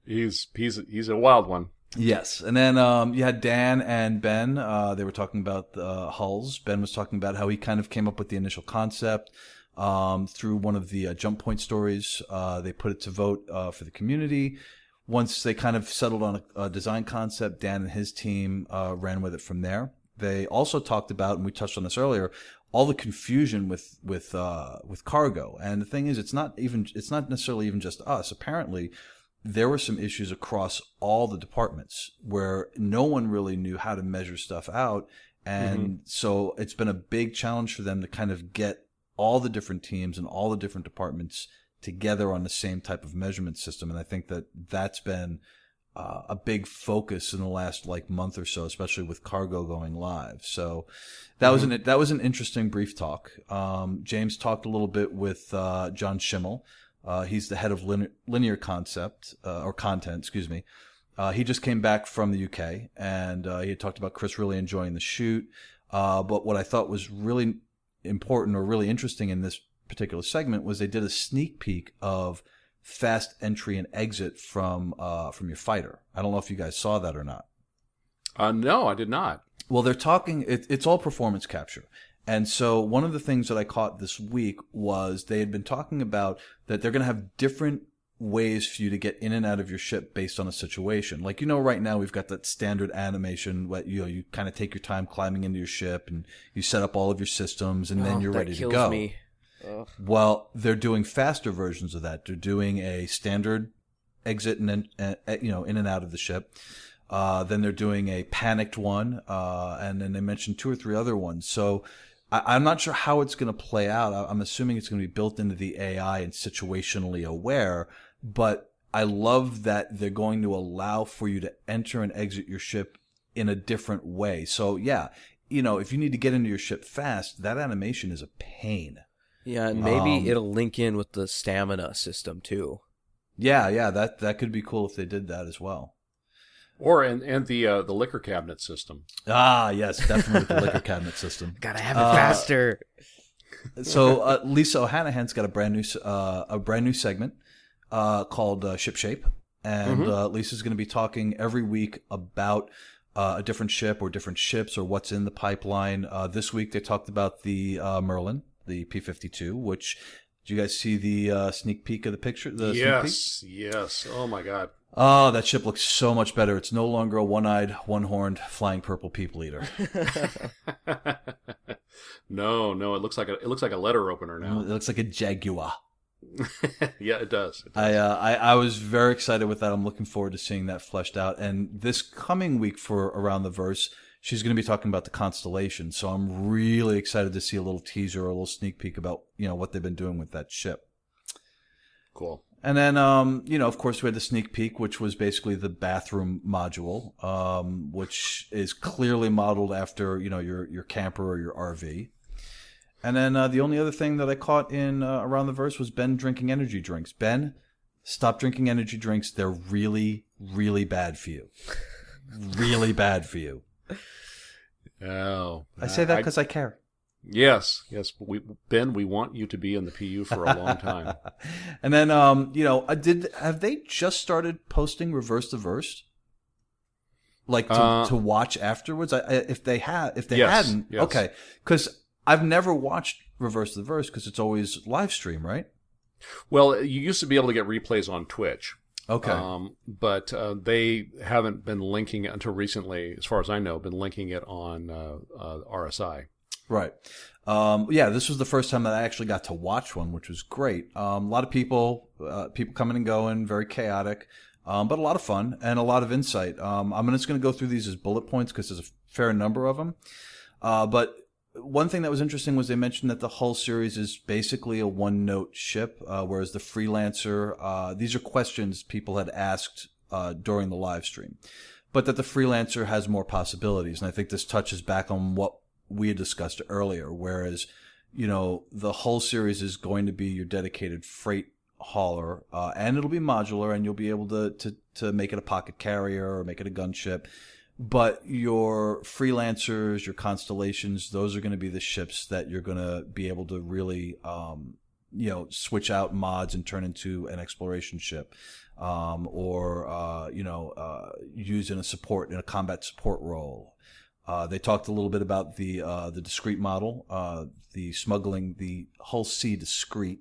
S3: He's he's he's a wild one.
S2: Yes, and then um, you had Dan and Ben. Uh, they were talking about uh, hulls. Ben was talking about how he kind of came up with the initial concept um, through one of the uh, jump point stories. Uh, they put it to vote uh, for the community. Once they kind of settled on a, a design concept, Dan and his team uh, ran with it from there. They also talked about, and we touched on this earlier, all the confusion with with uh, with cargo. And the thing is, it's not even it's not necessarily even just us. Apparently, there were some issues across all the departments where no one really knew how to measure stuff out. And so it's been a big challenge for them to kind of get all the different teams and all the different departments together on the same type of measurement system. And I think that that's been uh, a big focus in the last like month or so, especially with cargo going live. So that was an that was an interesting brief talk. Um, James talked a little bit with uh, John Schimmel. Uh, he's the head of linear, linear concept uh, or content, excuse me. Uh, he just came back from the UK and uh, he had talked about Chris really enjoying the shoot. Uh, but what I thought was really important or really interesting in this particular segment was they did a sneak peek of fast entry and exit from uh, from your fighter. I don't know if you guys saw that or not.
S3: Uh, no, I did not.
S2: Well, they're talking. It, it's all performance capture, and so one of the things that I caught this week was they had been talking about that they're going to have different ways for you to get in and out of your ship based on a situation. Like you know, right now we've got that standard animation. where, you know, you kind of take your time climbing into your ship, and you set up all of your systems, and then
S1: Oh,
S2: you're ready to
S1: kills
S2: go.
S1: Me. Ugh.
S2: Well, they're doing faster versions of that. They're doing a standard exit and then uh, you know in and out of the ship. Uh, then they're doing a panicked one, uh, and then they mentioned two or three other ones. So I, I'm not sure how it's going to play out. I, I'm assuming it's going to be built into the AI and situationally aware. But I love that they're going to allow for you to enter and exit your ship in a different way. So yeah, you know, if you need to get into your ship fast, that animation is a pain.
S1: Yeah, and maybe
S2: Um,
S1: it'll link in with the stamina system too.
S2: Yeah, yeah, that that could be cool if they did that as well.
S3: Or and and the uh, the liquor cabinet system.
S2: Ah, yes, definitely the liquor cabinet system.
S1: Gotta have
S2: Uh,
S1: faster.
S2: So uh, Lisa Ohanian's got a brand new uh, a brand new segment uh, called uh, Ship Shape, and
S3: Mhm.
S2: uh, Lisa's going to be talking every week about uh, a different ship or different ships or what's in the pipeline. Uh, this week they talked about the uh, Merlin, the P fifty two, which. Did you guys see the uh, sneak peek of the picture? The sneak peek?
S3: yes, yes. Oh my God.
S2: Oh, that ship looks so much better. It's no longer a one-eyed, one-horned, flying purple people eater.
S3: no, no. It looks like a it looks like a letter opener now.
S2: It looks like a jaguar.
S3: yeah, it does. It does.
S2: I, uh, I I was very excited with that. I'm looking forward to seeing that fleshed out. And this coming week for Around the Verse, she's going to be talking about the constellation. So I'm really excited to see a little teaser or a little sneak peek about you know what they've been doing with that ship.
S3: cool.
S2: And then, um, you know, of course, we had the sneak peek, which was basically the bathroom module, um, which is clearly modeled after, you know, your, your camper or your RV. And then uh, the only other thing that I caught in uh, around the verse was Ben drinking energy drinks. Ben, stop drinking energy drinks. They're really, really bad for you. Really bad for you.
S3: Oh,
S2: I say that because I care.
S3: yes, yes. We Ben, we want you to be in the PU for a long time.
S2: and then, um, you know, did have they just started posting reverse the verse? Like to,
S3: Uh,
S2: to watch afterwards. I, I, if they had, if they
S3: Yes,
S2: hadn't,
S3: yes.
S2: okay, because I've never watched reverse the verse because it's always live stream, right?
S3: Well, you used to be able to get replays on Twitch.
S2: Okay,
S3: Um, but uh, they haven't been linking it until recently, as far as I know, been linking it on uh, uh, RSI.
S2: right. Um, yeah, this was the first time that I actually got to watch one, which was great. Um, a lot of people, uh, people coming and going, very chaotic, um, but a lot of fun and a lot of insight. Um, I'm just going to go through these as bullet points because there's a fair number of them. Uh, but one thing that was interesting was they mentioned that the Hull series is basically a one note ship, uh, whereas the Freelancer, uh, these are questions people had asked uh, during the live stream, but that the Freelancer has more possibilities. And I think this touches back on what we had discussed earlier, whereas, you know, the Hull series is going to be your dedicated freight hauler, uh, and it'll be modular, and you'll be able to, to, to make it a pocket carrier or make it a gunship but your freelancers, your constellations, those are going to be the ships that you're going to be able to really, um, you know, switch out mods and turn into an exploration ship, um, or uh, you know, uh, use in a support in a combat support role. Uh, they talked a little bit about the uh, the discreet model, uh, the smuggling, the Hull C discreet,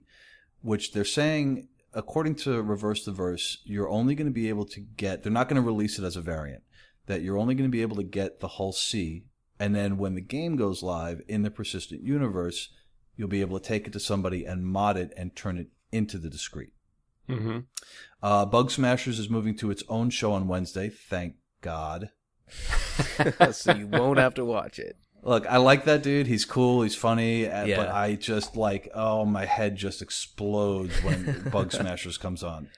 S2: which they're saying, according to Reverse the Verse, you're only going to be able to get. They're not going to release it as a variant that you're only going to be able to get the Hull C, and then when the game goes live in the persistent universe, you'll be able to take it to somebody and mod it and turn it into the discreet.
S3: Mm-hmm.
S2: Uh, Bug Smashers is moving to its own show on Wednesday. Thank God.
S1: so you won't have to watch it.
S2: Look, I like that dude. He's cool. He's funny. uh, But I just like, oh, my head just explodes when Bug Smashers comes on.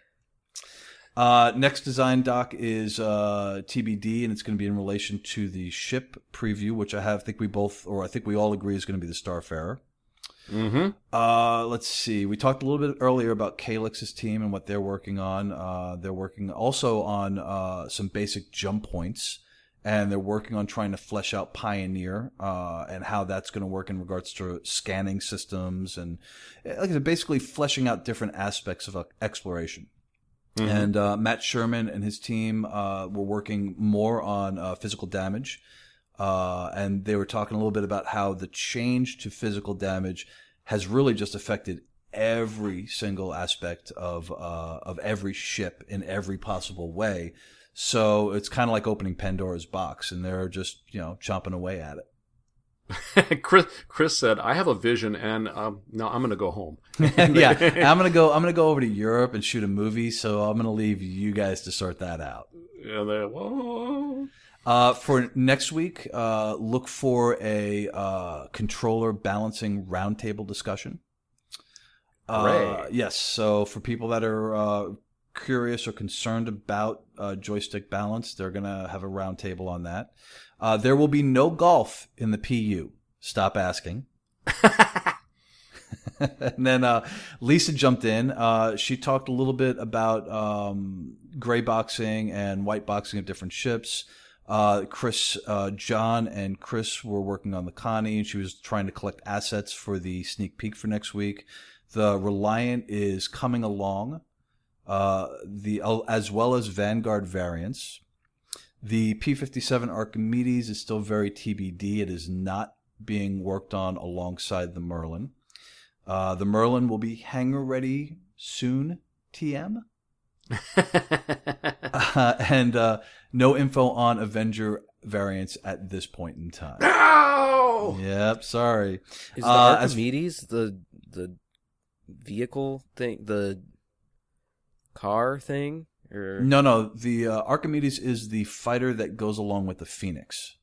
S2: Uh, next design doc is uh, TBD, and it's going to be in relation to the ship preview, which I have. I think we both, or I think we all agree, is going to be the Starfarer.
S3: Mm-hmm.
S2: Uh, let's see. We talked a little bit earlier about Calix's team and what they're working on. Uh, they're working also on uh, some basic jump points and they're working on trying to flesh out Pioneer uh, and how that's going to work in regards to scanning systems and like I said, basically fleshing out different aspects of uh, exploration. And uh, Matt Sherman and his team uh, were working more on uh, physical damage. Uh, and they were talking a little bit about how the change to physical damage has really just affected every single aspect of uh, of every ship in every possible way. So it's kind of like opening Pandora's box, and they're just you know chomping away at it.
S3: Chris, Chris said, "I have a vision, and um, no, I'm going to go home."
S2: yeah, I'm gonna go. I'm gonna go over to Europe and shoot a movie. So I'm gonna leave you guys to sort that out.
S3: And they, whoa.
S2: Uh, for next week, uh, look for a uh, controller balancing roundtable discussion. Uh, yes. So for people that are uh, curious or concerned about uh, joystick balance, they're gonna have a roundtable on that. Uh, there will be no golf in the PU. Stop asking. and then uh, Lisa jumped in. Uh, she talked a little bit about um, gray boxing and white boxing of different ships. Uh, Chris, uh, John, and Chris were working on the Connie, and she was trying to collect assets for the sneak peek for next week. The Reliant is coming along, uh, the as well as Vanguard variants. The P57 Archimedes is still very TBD. It is not being worked on alongside the Merlin. Uh, the Merlin will be hangar ready soon, TM. Uh, and uh, no info on Avenger variants at this point in time.
S3: No!
S2: Yep, sorry.
S1: Is the
S2: Uh, as-
S1: Archimedes the the vehicle thing, the car thing, or
S2: No, no, the uh, Archimedes is the fighter that goes along with the Phoenix,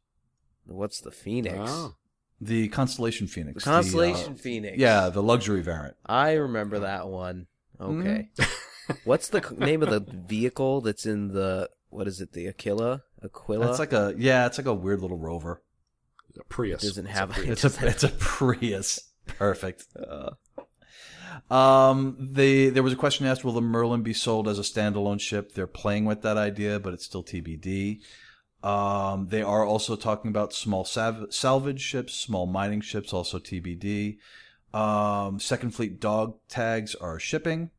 S1: what's the Phoenix?
S3: Oh.
S2: the Constellation Phoenix.
S1: The
S2: the, uh,
S1: Constellation Phoenix.
S2: yeah, the luxury variant.
S1: I remember that one. Okay.
S2: Mm-hmm.
S1: What's the name of the vehicle that's in the what is it? The Aquila? Aquila?
S2: It's like a yeah, it's like a weird little rover.
S3: A Prius.
S1: doesn't
S3: It's
S1: have
S3: Prius.
S2: It's a it's a Prius. Perfect. Um, they there was a question asked: Will the Merlin be sold as a standalone ship? They're playing with that idea, but it's still TBD. Um, they are also talking about small sav- salvage ships, small mining ships, also TBD. Um, Second Fleet dog tags are shipping.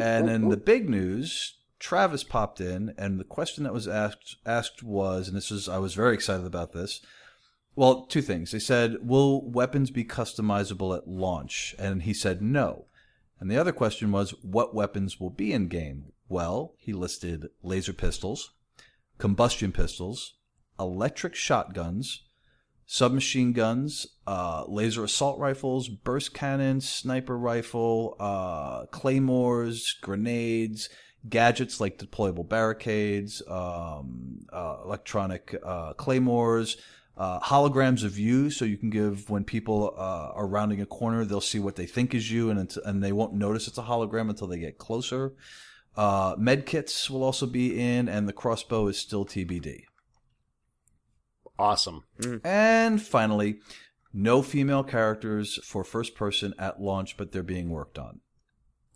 S2: And then the big news, Travis popped in, and the question that was asked asked was, and this is I was very excited about this. Well, two things. They said, "Will weapons be customizable at launch?" And he said no. And the other question was, "What weapons will be in game?" Well, he listed laser pistols, combustion pistols, electric shotguns, submachine guns, uh, laser assault rifles, burst cannons, sniper rifle, uh, claymores, grenades, gadgets like deployable barricades, um, uh, electronic uh, claymores, uh, holograms of you, so you can give when people uh, are rounding a corner, they'll see what they think is you, and it's, and they won't notice it's a hologram until they get closer. Uh, med kits will also be in, and the crossbow is still TBD.
S3: Awesome.
S2: And finally, no female characters for first person at launch, but they're being worked on.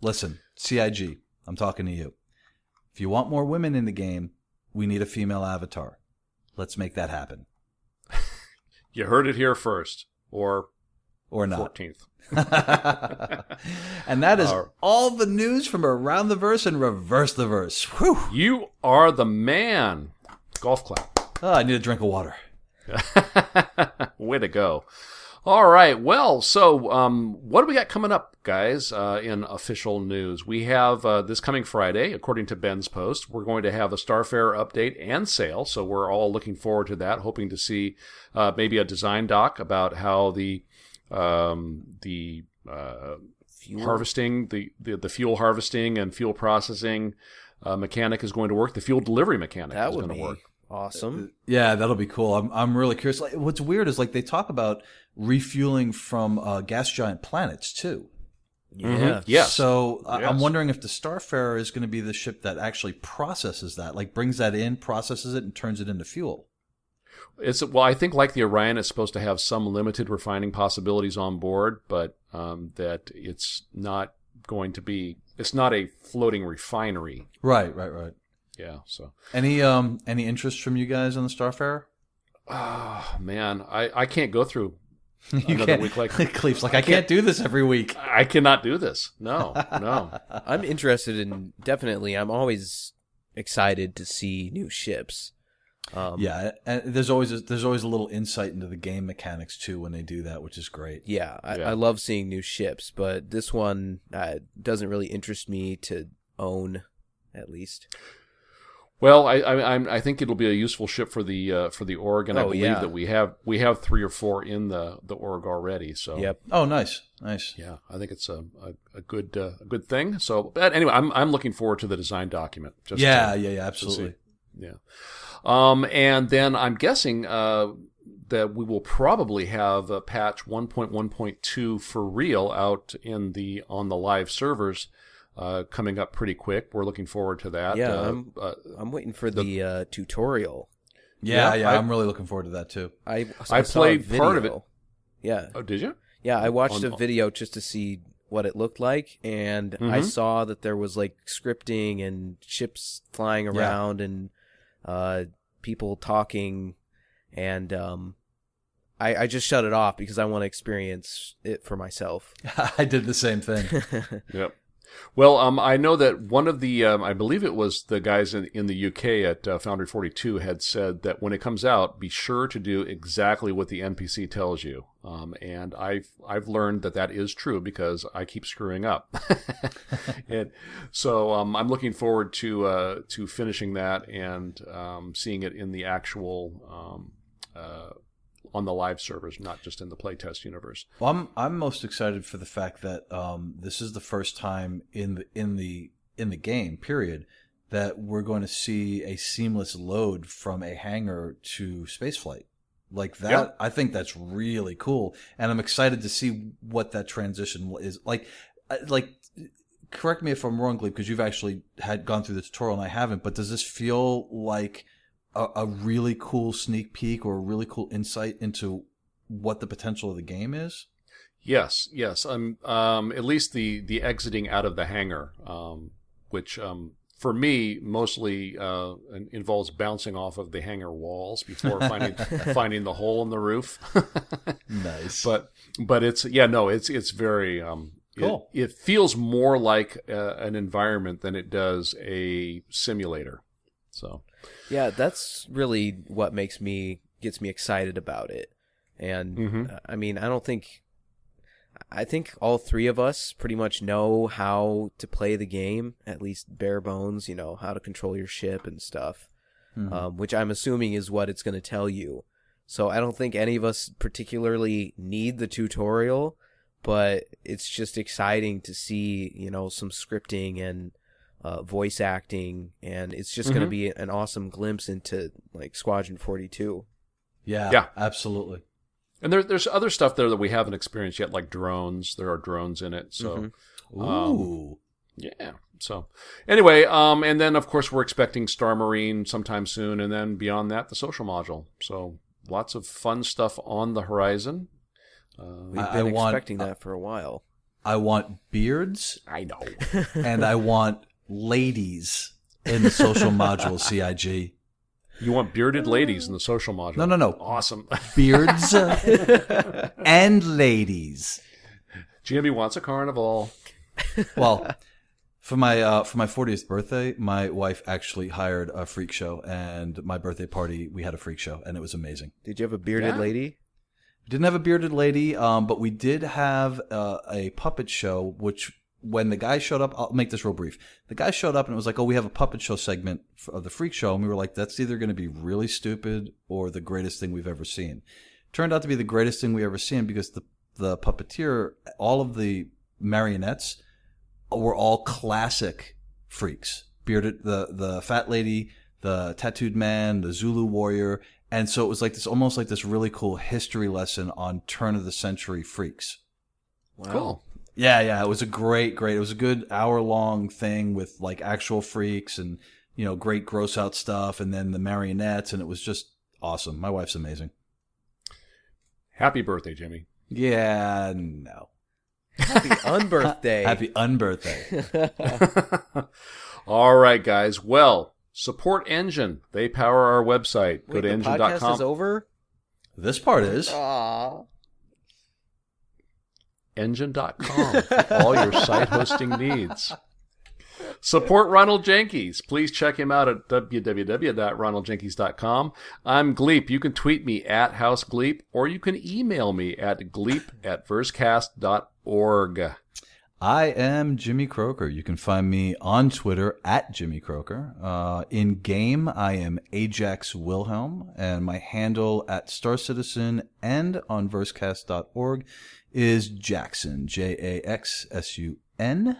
S2: Listen, CIG, I'm talking to you. If you want more women in the game, we need a female avatar. Let's make that happen.
S3: You heard it here first, or
S2: Or not.
S3: fourteenth.
S2: and that is
S3: Uh,
S2: all the news from around the verse and reverse the verse. Whew.
S3: You are the man. Golf clap.
S2: Oh, I need a drink of water.
S3: Way to go. All right. Well, so um, what do we got coming up, guys, uh, in official news? We have uh, this coming Friday, according to Ben's post, we're going to have a Starfarer update and sale. So we're all looking forward to that, hoping to see uh, maybe a design doc about how the um, the uh,
S1: Fuel.
S3: harvesting, the, the the fuel harvesting and fuel processing uh, mechanic is going to work. The fuel delivery mechanic
S1: That
S3: is going to work.
S1: Awesome.
S2: Yeah, that'll be cool. I'm I'm really curious. Like, what's weird is like they talk about refueling from uh, gas giant planets too.
S1: Yeah.
S3: Yes.
S2: So I- I'm wondering if the Starfarer is going to be the ship that actually processes that, like brings that in, processes it, and turns it into fuel.
S3: It's well, I think like the Orion, it's supposed to have some limited refining possibilities on board, but um, that it's not going to be. It's not a floating refinery.
S2: Right, right, right.
S3: Yeah. So,
S2: Any um any interest from you guys on the Starfarer?
S3: oh man, I I can't go through
S2: You
S3: another
S2: can't-
S3: week like
S2: Gleep's like I can't do this every week.
S3: I cannot do this. No, no.
S1: I'm interested in definitely. I'm always excited to see new ships. Um,
S2: Yeah, and there's always a, there's always a little insight into the game mechanics too when they do that, which is great.
S1: yeah, I,
S3: Yeah.
S1: I love seeing new ships, but this one uh, doesn't really interest me to own, at least.
S3: Well, I I, I'm, think it'll be a useful ship for the uh, for the org, and I
S1: Oh,
S3: believe
S1: yeah.
S3: that we have we have three or four in the the org already. So
S1: Yep.
S2: Oh, nice, nice.
S3: yeah, I think it's a a, a good uh, a good thing. So, but anyway, I'm I'm looking forward to the design document. Just
S2: yeah,
S3: to-
S2: yeah, yeah, absolutely.
S3: Yeah. Um, and then I'm guessing uh, that we will probably have a patch 1.1.2 for real out in the on the live servers uh, coming up pretty quick. We're looking forward to that.
S1: Yeah,
S3: Uh,
S1: I'm-
S3: uh,
S1: I'm waiting for the, uh, tutorial.
S2: Yeah,
S3: Yeah,
S2: yeah,
S3: I-
S2: I'm really looking forward to that too.
S1: I
S3: I
S1: saw a
S3: played part of
S1: it. Yeah,
S3: oh, did you?
S1: yeah. I watched
S3: On-
S1: a video just to see what it looked like, and I
S3: Mhm.
S1: saw that there was like scripting and ships flying
S2: Yeah.
S1: around and uh, people talking, and um, I, I just shut it off because I want to experience it for myself.
S2: I did the same thing.
S3: Yep. Well, um, I know that one of the, um, I believe it was the guys in, in the UK at uh, Foundry 42 had said that when it comes out, be sure to do exactly what the NPC tells you. Um, and I've, I've learned that that is true because I keep screwing up. and so, um, I'm looking forward to, uh, to finishing that and, um, seeing it in the actual, um, uh, on the live servers, not just in the playtest universe.
S2: Well, I'm I'm most excited for the fact that um, this is the first time in the in the in the game period that we're going to see a seamless load from a hangar to spaceflight. Like that,
S3: Yeah.
S2: I think that's really cool, and I'm excited to see what that transition is like. uh, Like, correct me if I'm wrong, Gleep, because you've actually had gone through the tutorial and I haven't. But does this feel like a, a really cool sneak peek or a really cool insight into what the potential of the game is?
S3: Yes, yes. Um, um, at least the the exiting out of the hangar, um, which um, for me mostly uh, involves bouncing off of the hangar walls before finding finding the hole in the roof.
S2: Nice.
S3: but but it's yeah no it's it's very um, it-
S2: Cool.
S3: It, feels more like uh, an environment than it does a simulator. So
S1: Yeah, that's really what makes me gets me excited about it. And
S3: Mhm.
S1: uh, I mean, I don't think I think all three of us pretty much know how to play the game, at least bare bones, you know, how to control your ship and stuff.
S2: Mhm.
S1: Um, which I'm assuming is what it's going to tell you. So I don't think any of us particularly need the tutorial, but it's just exciting to see, you know, some scripting and uh, voice acting, and it's just going to be an awesome glimpse into like Squadron 42.
S2: yeah,
S3: Yeah.
S2: absolutely.
S3: and there, there's other stuff there that we haven't experienced yet, like drones. There are drones in it, so.
S1: Mhm.
S3: Um,
S2: Ooh,
S3: Yeah. So anyway, um, and then of course we're expecting Star Marine sometime soon, and then beyond that, the social module. So lots of fun stuff on the horizon. Uh,
S1: We've been
S2: I want-
S1: expecting that for a while.
S2: I want beards
S3: I know.
S2: and I want ladies in the social module CIG.
S3: You want bearded ladies in the social module?
S2: No, no, no.
S3: Awesome.
S2: Beards and ladies.
S3: Jimmy wants a carnival.
S2: Well, for my uh, for my 40th birthday, my wife actually hired a freak show, and my birthday party we had a freak show, and it was amazing.
S1: Did you have a bearded
S3: Yeah.
S1: lady?
S2: We didn't have a bearded lady, um, but we did have uh, a puppet show. Which, when the guy showed up, I'll make this real brief. The guy showed up and it was like, "Oh, we have a puppet show segment of the freak show," and we were like, "That's either going to be really stupid or the greatest thing we've ever seen." Turned out to be the greatest thing we ever seen because the the puppeteer, all of the marionettes, were all classic freaks. Bearded, the the fat lady, the tattooed man, the Zulu warrior, and so it was like this, almost like this really cool history lesson on turn of the century freaks.
S1: Wow.
S3: Cool.
S2: Yeah, yeah, it was a great, great. It was a good hour long thing with like actual freaks and you know great gross out stuff, and then the marionettes, and it was just awesome. My wife's amazing.
S3: Happy birthday, Jimmy.
S2: Yeah, no.
S1: Happy unbirthday.
S2: Happy unbirthday.
S3: All right, guys. Well, Support Enjin. They power our website. Go to
S1: the podcast is
S3: enjin.com.
S1: over.
S2: This part is.
S1: Aw.
S3: enjin.com for all your site hosting needs. Support Ronald Jenkins. Please check him out at www.ronaldjenkins.com. I'm Gleep. You can tweet me at HouseGleep or you can email me at gleep at versecast.org.
S2: I am Jimmy Croker. You can find me on Twitter at Jimmy Croker. Uh, in game, I am Ajax Wilhelm, and my handle at Star Citizen and on versecast.org is Jackson, J A X S U N.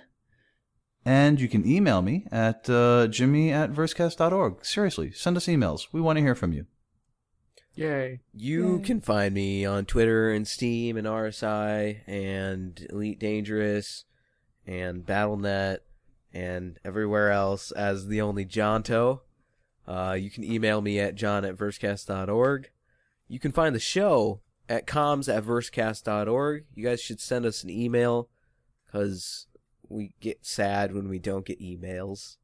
S2: And you can email me at uh, jimmy at versecast.org. Seriously, send us emails. We want to hear from you.
S3: Yay.
S1: You can find me on Twitter and Steam and RSI and Elite Dangerous and BattleNet and everywhere else as the only Jonto. Uh, you can email me at john at versecast.org. You can find the show at comms at versecast.org. You guys should send us an email because we get sad when we don't get emails.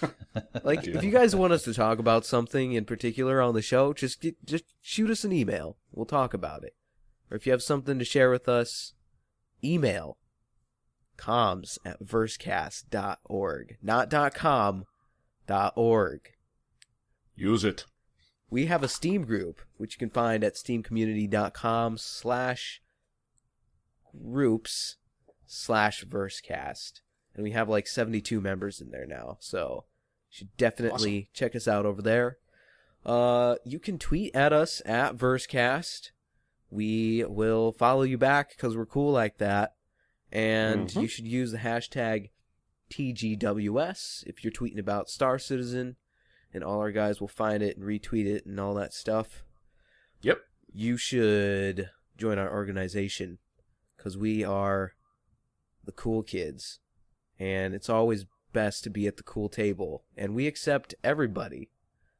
S1: like if you guys want us to talk about something in particular on the show, just get, just shoot us an email. We'll talk about it. Or if you have something to share with us, email comms at versecast.org. Not dot com, dot org.
S3: Use it.
S1: We have a Steam group, which you can find at steamcommunity.com slash groups slash versecast. And we have like 72 members in there now, so you should definitely check us out over there. Uh, you can tweet at us at versecast. We will follow you back because we're cool like that. And
S3: Mhm.
S1: you should use the hashtag TGWS if you're tweeting about Star Citizen and all our guys will find it and retweet it and all that stuff.
S3: Yep.
S1: You should join our organization because we are the cool kids, and it's always best to be at the cool table, and we accept everybody.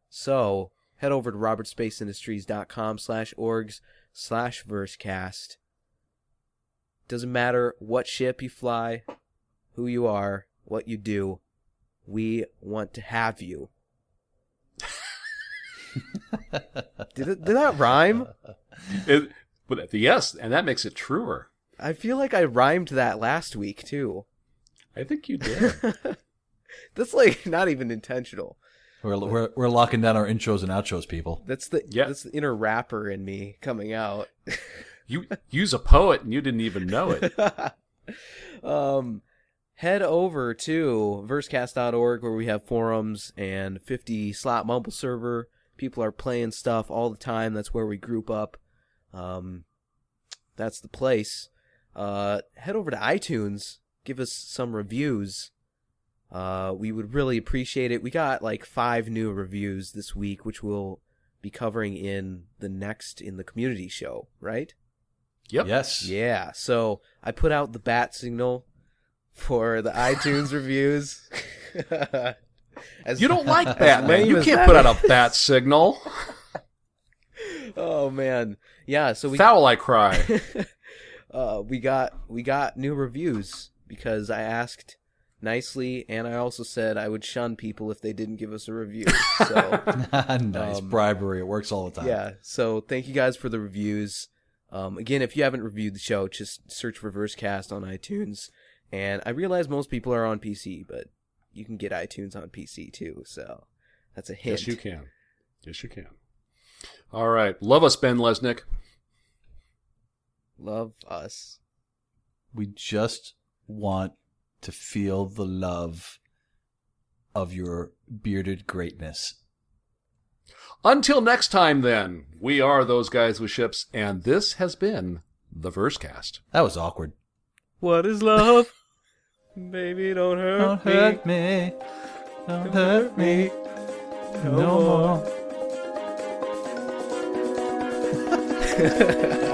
S1: So head over to robertspaceindustries.com slash orgs slash versecast. Doesn't matter what ship you fly, who you are, what you do. We want to have you. did, it, did that rhyme?
S3: It, but yes, and that makes it truer.
S1: I feel like I rhymed that last week too.
S3: I think you did.
S1: That's like not even intentional.
S2: We're, we're, we're locking down our intros and outros, people.
S1: That's the
S3: Yeah.
S1: that's the inner rapper in me coming out.
S3: you use a poet and you didn't even know it.
S1: um head over to versecast.org where we have forums and 50 slot mumble server. People are playing stuff all the time. That's where we group up. Um that's the place. Uh head over to iTunes, give us some reviews. Uh we would really appreciate it. We got like 5 new reviews this week which we'll be covering in the next in the community show, right?
S3: Yep.
S2: Yes.
S1: Yeah, so I put out the bat signal for the iTunes reviews. As-
S3: You don't like Batman.
S1: lame
S3: You can't put out a bat signal.
S1: Oh man, yeah. So we
S3: Foul I cry.
S1: uh, we got we got new reviews because I asked nicely, and I also said I would shun people if they didn't give us a review. So
S2: nice
S1: Um,
S2: bribery. It works all the time.
S1: yeah, so thank you guys for the reviews. Um, again, if you haven't reviewed the show, just search for Versecast on iTunes. And I realize most people are on PC, but you can get iTunes on PC too. So that's a hint.
S3: yes, you can. Yes, you can. All right. Love us, Ben Lesnick.
S1: Love us.
S2: We just want to feel the love of your bearded greatness.
S3: Until next time, then, we are those guys with ships, and this has been the Versecast.
S2: That was awkward.
S1: What is love? Baby, don't hurt
S2: Don't
S1: me.
S2: hurt me. Don't hurt me. No more.